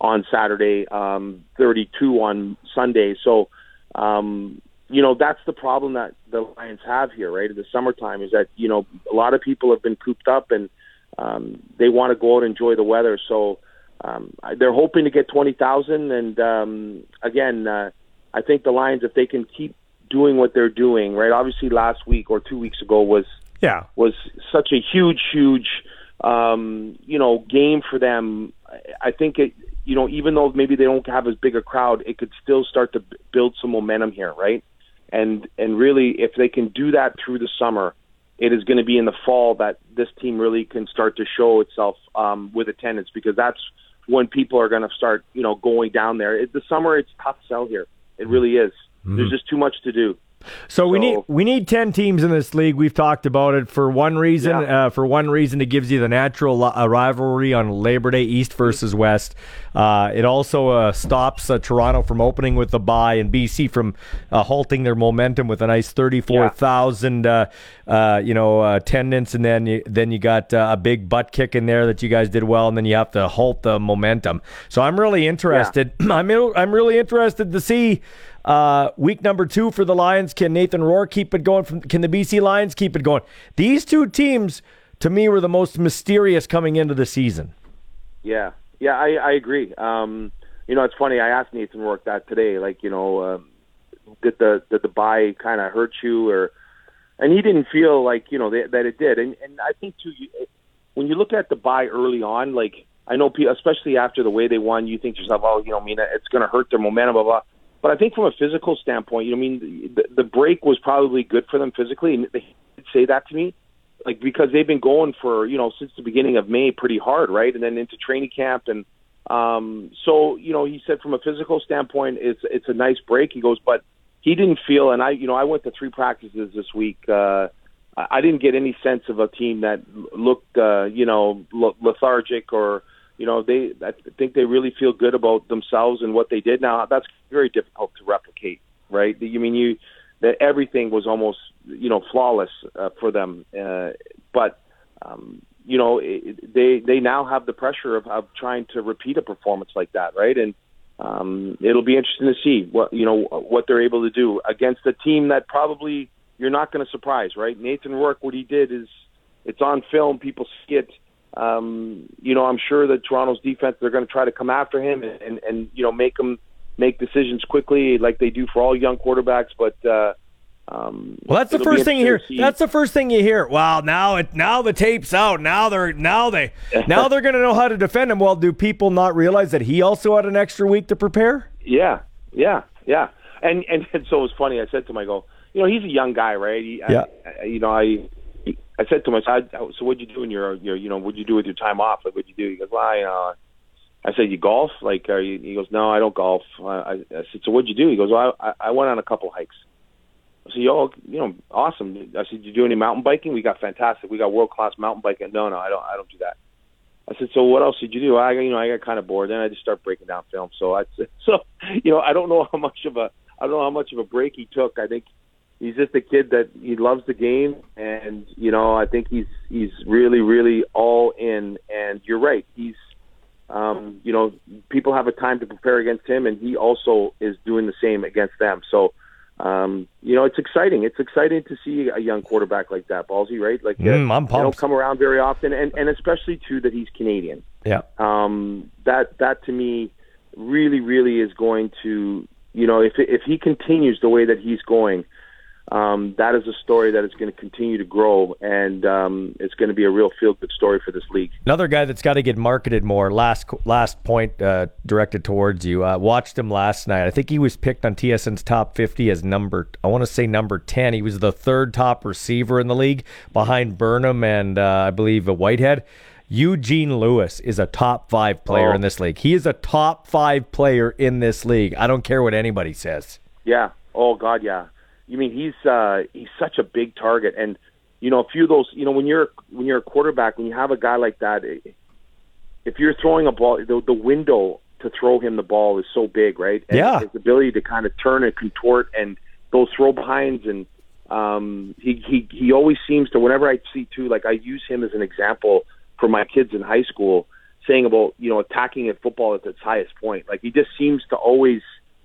Q: on Saturday, um, thirty two on Sunday. So. Um, you know that's the problem that the Lions have here, right? In the summertime, is that you know a lot of people have been cooped up and um, they want to go out and enjoy the weather. So um, they're hoping to get twenty thousand. And um, again, uh, I think the Lions, if they can keep doing what they're doing, right? Obviously, last week or two weeks ago was
B: yeah
Q: was such a huge, huge um, you know game for them. I think it you know, even though maybe they don't have as big a crowd, it could still start to build some momentum here, right? And and really if they can do that through the summer it is going to be in the fall that this team really can start to show itself um, with attendance because that's when people are going to start you know going down there. It, the summer it's tough sell here. It really is. Mm-hmm. there's just too much to do
B: so, we need we need ten teams in this league. We've talked about it for one reason. Yeah. Uh, for one reason, it gives you the natural uh, rivalry on Labor Day, East versus West. Uh, it also uh, stops uh, Toronto from opening with the bye and BC from uh, halting their momentum with a nice thirty-four thousand, yeah. you know, attendance, and then you, then you got a big butt kick in there that you guys did well, and then you have to halt the momentum. So I'm really interested. Yeah. <clears throat> I'm I'm really interested to see. Uh, week number two for the Lions. Can Nathan Rourke keep it going? From can the BC Lions keep it going? These two teams, to me, were the most mysterious coming into the season.
Q: Yeah, yeah, I, I agree. Um, you know, it's funny. I asked Nathan Rourke that today. Like, you know, uh, did the did the bye kind of hurt you, or and he didn't feel like you know that, that it did. And and I think too, when you look at the bye early on, like I know, especially after the way they won, you think to yourself, oh, you know, mean, it's going to hurt their momentum, blah blah. But I think from a physical standpoint, you know, I mean, the, the break was probably good for them physically, and they say that to me, like because they've been going for you know since the beginning of May pretty hard, right, and then into training camp, and Um, so you know, he said from a physical standpoint, it's it's a nice break. He goes, but he didn't feel, and I you know I went to three practices this week. Uh, I I didn't get any sense of a team that looked uh, you know lethargic or you know they I think they really feel good about themselves and what they did. Now that's very difficult to replicate, right? You mean you that everything was almost you know flawless uh, for them, uh, but um, you know it, they they now have the pressure of, of trying to repeat a performance like that, right? And um, it'll be interesting to see what you know what they're able to do against a team that probably you're not going to surprise, right? Nathan Rourke, what he did is it's on film. People see it. Um, you know, I'm sure that Toronto's defense they're going to try to come after him and, and and you know make him make decisions quickly like they do for all young quarterbacks. But uh, um,
B: Well, that's the first thing you hear. That's the first thing you hear. Wow, now it now the tape's out. Now they're now they <laughs> now they're going to know how to defend him. Well, do people not realize that he also had an extra week to prepare?
Q: Yeah, yeah, yeah. And and, and so it was funny. I said to him, I go, you know, he's a young guy, right? He,
B: Yeah.
Q: I, you know, I I said to him, I said, so what'd you do in your your you know what'd you do with your time off? Like what'd you do? He goes, well, you uh, know. I said, you golf? Like, are you, he goes, no, I don't golf. I, I, I said, so what'd you do? He goes, well, I, I went on a couple hikes. I said, yo, you know, awesome. I said, you do any mountain biking? We got fantastic. We got world class mountain biking. No, no, I don't. I don't do that. I said, so what else did you do? I, you know, I got kind of bored. Then I just start breaking down film. So I, <laughs> so you know, I don't know how much of a, I don't know how much of a break he took. I think he's just a kid that he loves the game, and you know, I think he's he's really, really all in. And you're right, he's, um, you know, people have a time to prepare against him, and he also is doing the same against them. So. Um, you know, it's exciting. It's exciting to see a young quarterback like that, Ballsy, right? Like, uh,
B: Mm, I'm
Q: they don't come around very often, and, and especially too that he's Canadian
B: Yeah.
Q: um, that that to me really really is going to you know if if he continues the way that he's going um, that is a story that is going to continue to grow and um, it's going to be a real feel good story for this league
B: Another guy that's got to get marketed more. Last last point uh, directed towards you. Uh, watched him last night. I think he was picked on TSN's top 50 as number. I want to say number 10. He was the third top receiver in the league behind Burnham and uh, I believe Whitehead. Eugene Lewis is a top five player
Q: Oh.
B: in this league. He is a top five player in this league. I don't care what anybody says.
Q: yeah oh god yeah you mean he's uh, he's such a big target and you know a few of those you know when you're when you're a quarterback when you have a guy like that it, if you're throwing a ball, the, the window to throw him the ball is so big, right? And
B: Yeah.
Q: His ability to kind of turn and contort and those throw behinds and um, he, he he always seems to. Whenever I see too, like I use him as an example for my kids in high school, saying about you know attacking at football at its highest point. Like he just seems to always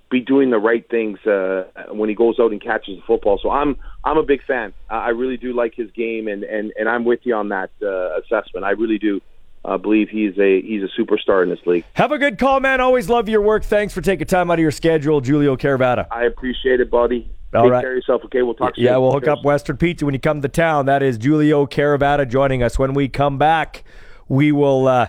Q: be doing the right things uh, when he goes out and catches the football. So I'm I'm a big fan. I really do like his game, and and and I'm with you on that uh, assessment. I really do uh, believe he's a he's a superstar in this league.
B: Have a good call, man. Always love your work. Thanks for taking time out of your schedule, Julio Caravatta.
Q: I appreciate it, buddy.
B: All
Q: Take
B: right.
Q: care of yourself. Okay, we'll talk.
B: Yeah,
Q: soon.
B: we'll hook
Q: Cheers.
B: up Western Pizza when you come to town. That is Julio Caravatta joining us. When we come back, we will uh,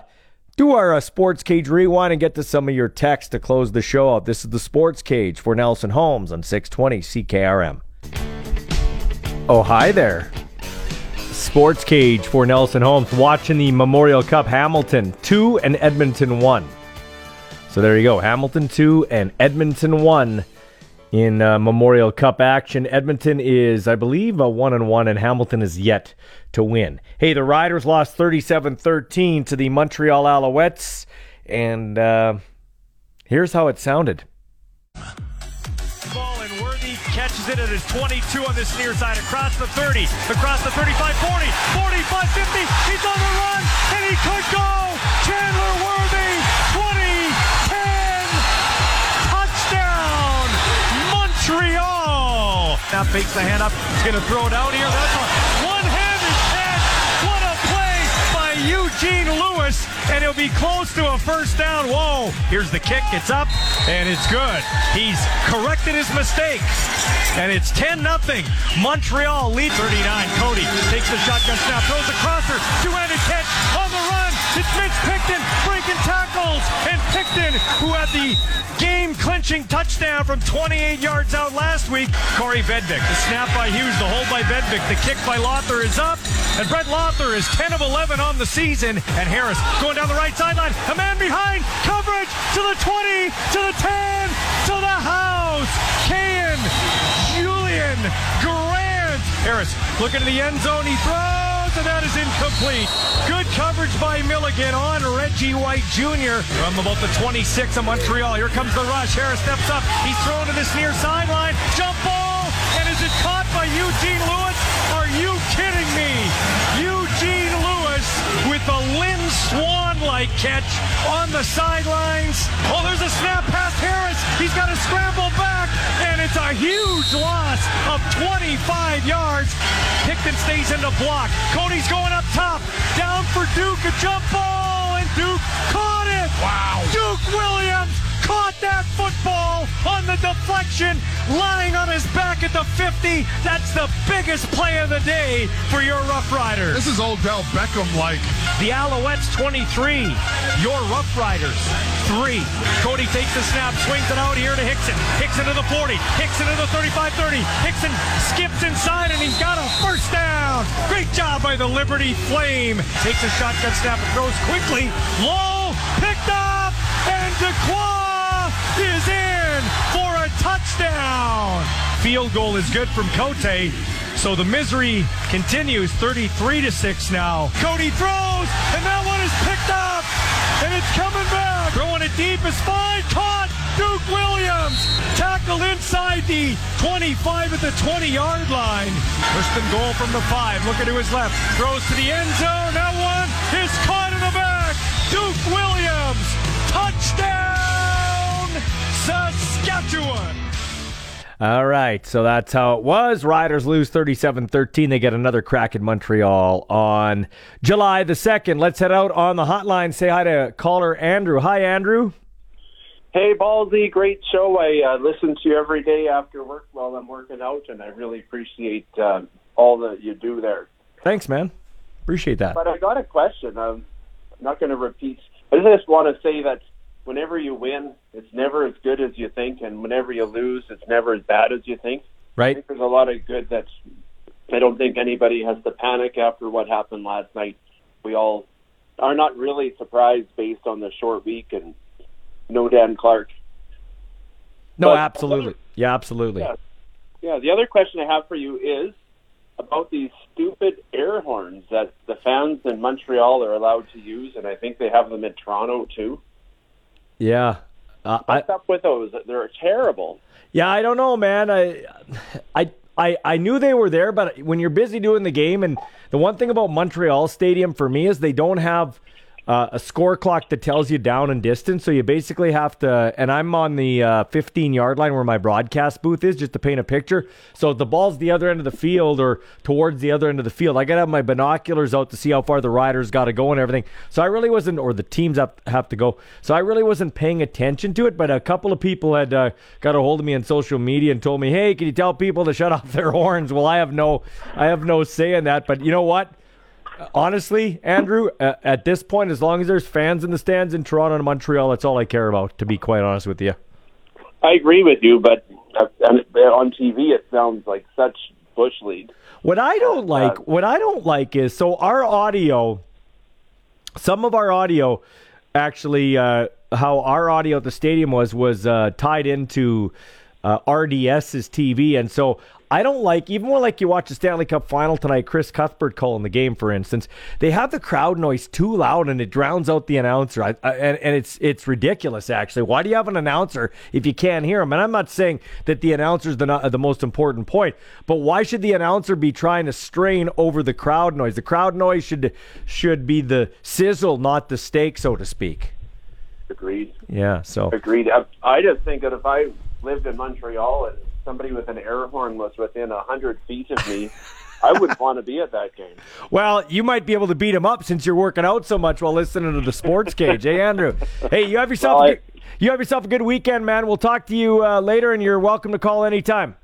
B: do our uh, Sports Cage rewind and get to some of your texts to close the show out. This is the Sports Cage for Nelson Homes on 620 CKRM. Oh, hi there. Sports Cage for Nelson Homes watching the Memorial Cup Hamilton 2 and Edmonton 1. So there you go. Hamilton 2 and Edmonton 1 in uh, Memorial Cup action. Edmonton is, I believe, a one and one, and Hamilton is yet to win. Hey, the Riders lost 37-13 to the Montreal Alouettes, and uh, here's how it sounded.
F: Catches it at his 22 on this near side, across the 30, across the 35, 40, 45, 50. He's on the run, and he could go. Chandler Worthy, 20, Now fakes the hand up. He's going to throw it out here. That's a one-handed catch. What a play by Eugene Lewis, and he'll be close to a first down. Whoa! Here's the kick. It's up, and it's good. He's corrected his mistake, and it's 10 nothing. Montreal lead 39. Cody takes the shotgun snap, throws a crosser, two-handed catch. It's Mitch Picton breaking tackles. And Picton, who had the game clinching touchdown from 28 yards out last week. Kaare Vedvik. The snap by Hus, the hold by Vedvik. The kick by Lauther is up. And Brett Lauther is 10 of 11 on the season. And Harris going down the right sideline. A man behind. Coverage to the 20, to the 10, to the house. Kaion, Julien, Grant. Harris looking to the end zone. He throws, that is incomplete. Good coverage by Milligan on Reggie White Jr. from about the 26 of Montreal. Here comes the rush. Harris steps up. He's thrown to this near sideline. Jump ball, and is it caught by Eugene Lewis? Are you kidding me? Eugene Lewis with a Lynn Catch on the sidelines. Oh, there's a snap past Harris. He's got to scramble back, and it's a huge loss of 25 yards. Picton stays in the block. Cody's going up top. Down for Duke. A jump ball, and Duke caught it. Wow. Duke Williams caught that football on the deflection, lying on his back at the 50. That's the biggest play of the day for your Rough Riders.
G: This is Odell Beckham like.
F: The Alouettes 23. Your Rough Riders 3. Cody takes the snap, swings it out here to Hickson. Hickson to the 40. Hickson to the 35-30. Hickson skips inside and he's got a first down. Great job by the Liberty Flame. Takes a shotgun snap and throws quickly. Low picked up and DeQuan is in for a touchdown. Field goal is good from Cote. So the misery continues 33 to 6 now. Cody throws, and that one is picked up, and it's coming back. Throwing it deep is fine. Caught. Duke Williams tackled inside the 25 at the 20 yard line. First and goal from the five. Looking to his left. Throws to the end zone. That one is caught in the back. Duke Williams. Touchdown. Saskatchewan.
B: All right, so that's how it was. Riders lose 37 13. They get another crack in Montreal on July the 2nd. Let's head out on the hotline. Say hi to caller Andrew. Hi, Andrew.
R: Hey, Ballsy, great show. I uh, listen to you every day after work while I'm working out, and I really appreciate uh, all that you do there.
B: Thanks, man. Appreciate that.
R: But I got a question. I'm not going to repeat. I just want to say that whenever you win, it's never as good as you think, and whenever you lose, it's never as bad as you think. I
B: Right?
R: think there's a lot of good that's. I don't think anybody has to panic after what happened last night. We all are not really surprised based on the short week and no Dan Clark.
B: No,
R: But-
B: absolutely. Yeah, absolutely.
R: Yeah. Yeah. The other question I have for you is about these stupid air horns that the fans in Montreal are allowed to use, and I think they have them in Toronto too.
B: Yeah. Uh, I,
R: What's up with those? They're terrible.
B: Yeah, I don't know, man. I, I, I, I knew they were there, but when you're busy doing the game, and the one thing about Montreal Stadium for me is they don't have uh, a score clock that tells you down and distance. So you basically have to. And I'm on the uh, 15 yard line where my broadcast booth is, just to paint a picture. So the ball's the other end of the field or towards the other end of the field, I gotta have my binoculars out to see how far the riders got to go and everything. So I really wasn't, or the teams have have to go. So I really wasn't paying attention to it. But a couple of people had uh, got a hold of me on social media and told me, "Hey, can you tell people to shut <laughs> off their horns?" Well, I have no, I have no say in that. But you know what? Honestly, Andrew, uh, at this point, as long as there's fans in the stands in Toronto and Montreal, that's all I care about. To be quite honest with you.
R: I agree with you, but uh, on TV it sounds like such bush league.
B: What I don't like, what I don't like is so our audio, some of our audio, actually, uh, how our audio at the stadium was was uh, tied into uh, RDS's TV, and so I don't like even when like you watch the Stanley Cup final tonight, Chris Cuthbert calling the game, for instance, they have the crowd noise too loud and it drowns out the announcer, I, I, and and it's it's ridiculous actually. Why do you have an announcer if you can't hear him? And I'm not saying that the announcer is the not, the most important point, but why should the announcer be trying to strain over the crowd noise? The crowd noise should should be the sizzle, not the steak, so to speak.
R: Agreed.
B: Yeah. So
R: Agreed. I, I just think that if I lived in Montreal and somebody with an air horn was within a hundred feet of me, I wouldn't <laughs> want to be at that game.
B: Well, you might be able to beat him up since you're working out so much while listening to the sports cage. hey, Andrew. Hey, you have yourself
R: Well,
B: a good, you have yourself a good weekend, man. We'll talk to you uh, later, and you're welcome to call anytime.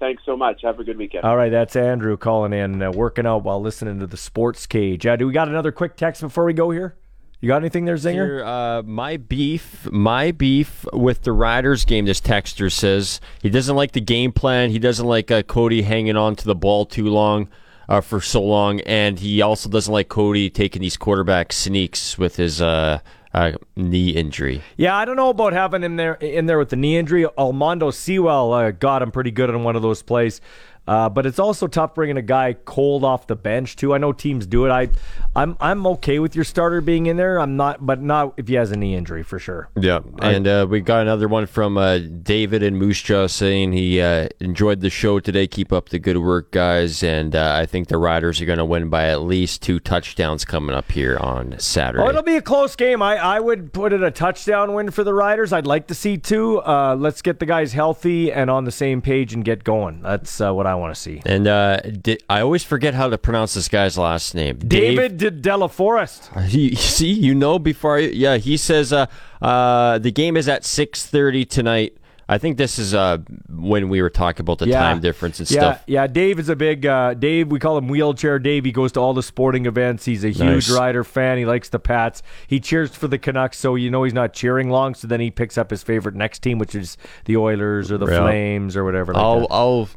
R: Thanks so much. Have a good weekend.
B: All right, that's Andrew calling in, uh, working out while listening to the sports cage. Uh, do we got another quick text before we go here? You got anything there, Zinger?
C: Here, uh, my beef, my beef with the Riders game. This texter says he doesn't like the game plan. He doesn't like uh, Cody hanging on to the ball too long, uh, for so long, and he also doesn't like Cody taking these quarterback sneaks with his uh, uh, knee injury.
B: Yeah, I don't know about having him there in there with the knee injury. Almondo Sewell uh, got him pretty good on one of those plays. Uh, but it's also tough bringing a guy cold off the bench too. I know teams do it. I, I'm I'm okay with your starter being in there. I'm not, but not if he has a knee injury for sure.
C: Yeah, and uh, we got another one from uh, David and Moose Jaw saying he uh, enjoyed the show today. Keep up the good work, guys. And uh, I think the Riders are going to win by at least two touchdowns coming up here on Saturday.
B: Oh, it'll be a close game. I, I would put it a touchdown win for the Riders. I'd like to see two. Uh, let's get the guys healthy and on the same page and get going. That's uh, what I want to see.
C: And uh, di- I always forget how to pronounce this guy's last name.
B: David De Della Forest.
C: He, <laughs> see, you know before I, yeah, he says uh, uh, the game is at 6:30 tonight. I think this is uh, when we were talking about the
B: Yeah.
C: time difference and
B: yeah,
C: stuff.
B: Yeah, Dave is a big uh, Dave. We call him wheelchair Dave. He goes to all the sporting events. He's a huge
C: Nice.
B: Rider fan. He likes the Pats. He cheers for the Canucks, so you know he's not cheering long. So then he picks up his favorite next team, which is the Oilers or the
C: Yeah.
B: Flames or whatever. Like
C: I'll. I'll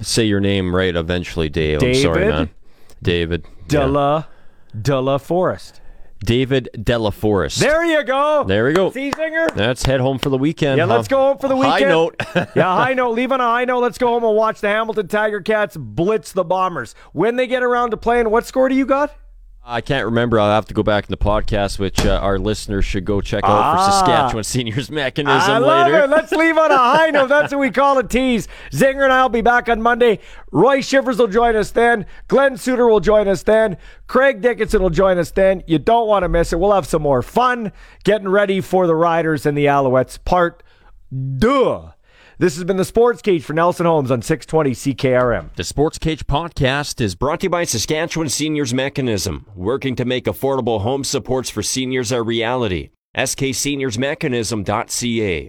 C: say your name right eventually, Dave. I'm sorry, man. David
B: Della Della Forest.
C: David Della Forest.
B: There you go.
C: There we go.
B: See, Zinger?
C: Let's head home for the weekend.
B: Yeah,
C: huh?
B: let's go home for the weekend.
C: High note. <laughs>
B: yeah, high note. Leave on a high note. Let's go home and watch the Hamilton Tiger Cats blitz the Bombers. When they get around to playing, what score do you got?
C: I can't remember. I'll have to go back in the podcast, which uh, our listeners should go check out
B: Ah.
C: for Saskatchewan Seniors Mechanism
B: I love
C: later.
B: it. Let's leave on a high note. That's what we call a tease. Zinger and I will be back on Monday. Roy Shivers will join us then. Glen Suitor will join us then. Craig Dickenson will join us then. You don't want to miss it. We'll have some more fun getting ready for the Riders and the Alouettes part. Duh. This has been the Sports Cage for Nelson Homes on 620 CKRM.
C: The Sports Cage podcast is brought to you by Saskatchewan Seniors Mechanism, working to make affordable home supports for seniors a reality. SKSeniorsMechanism.ca.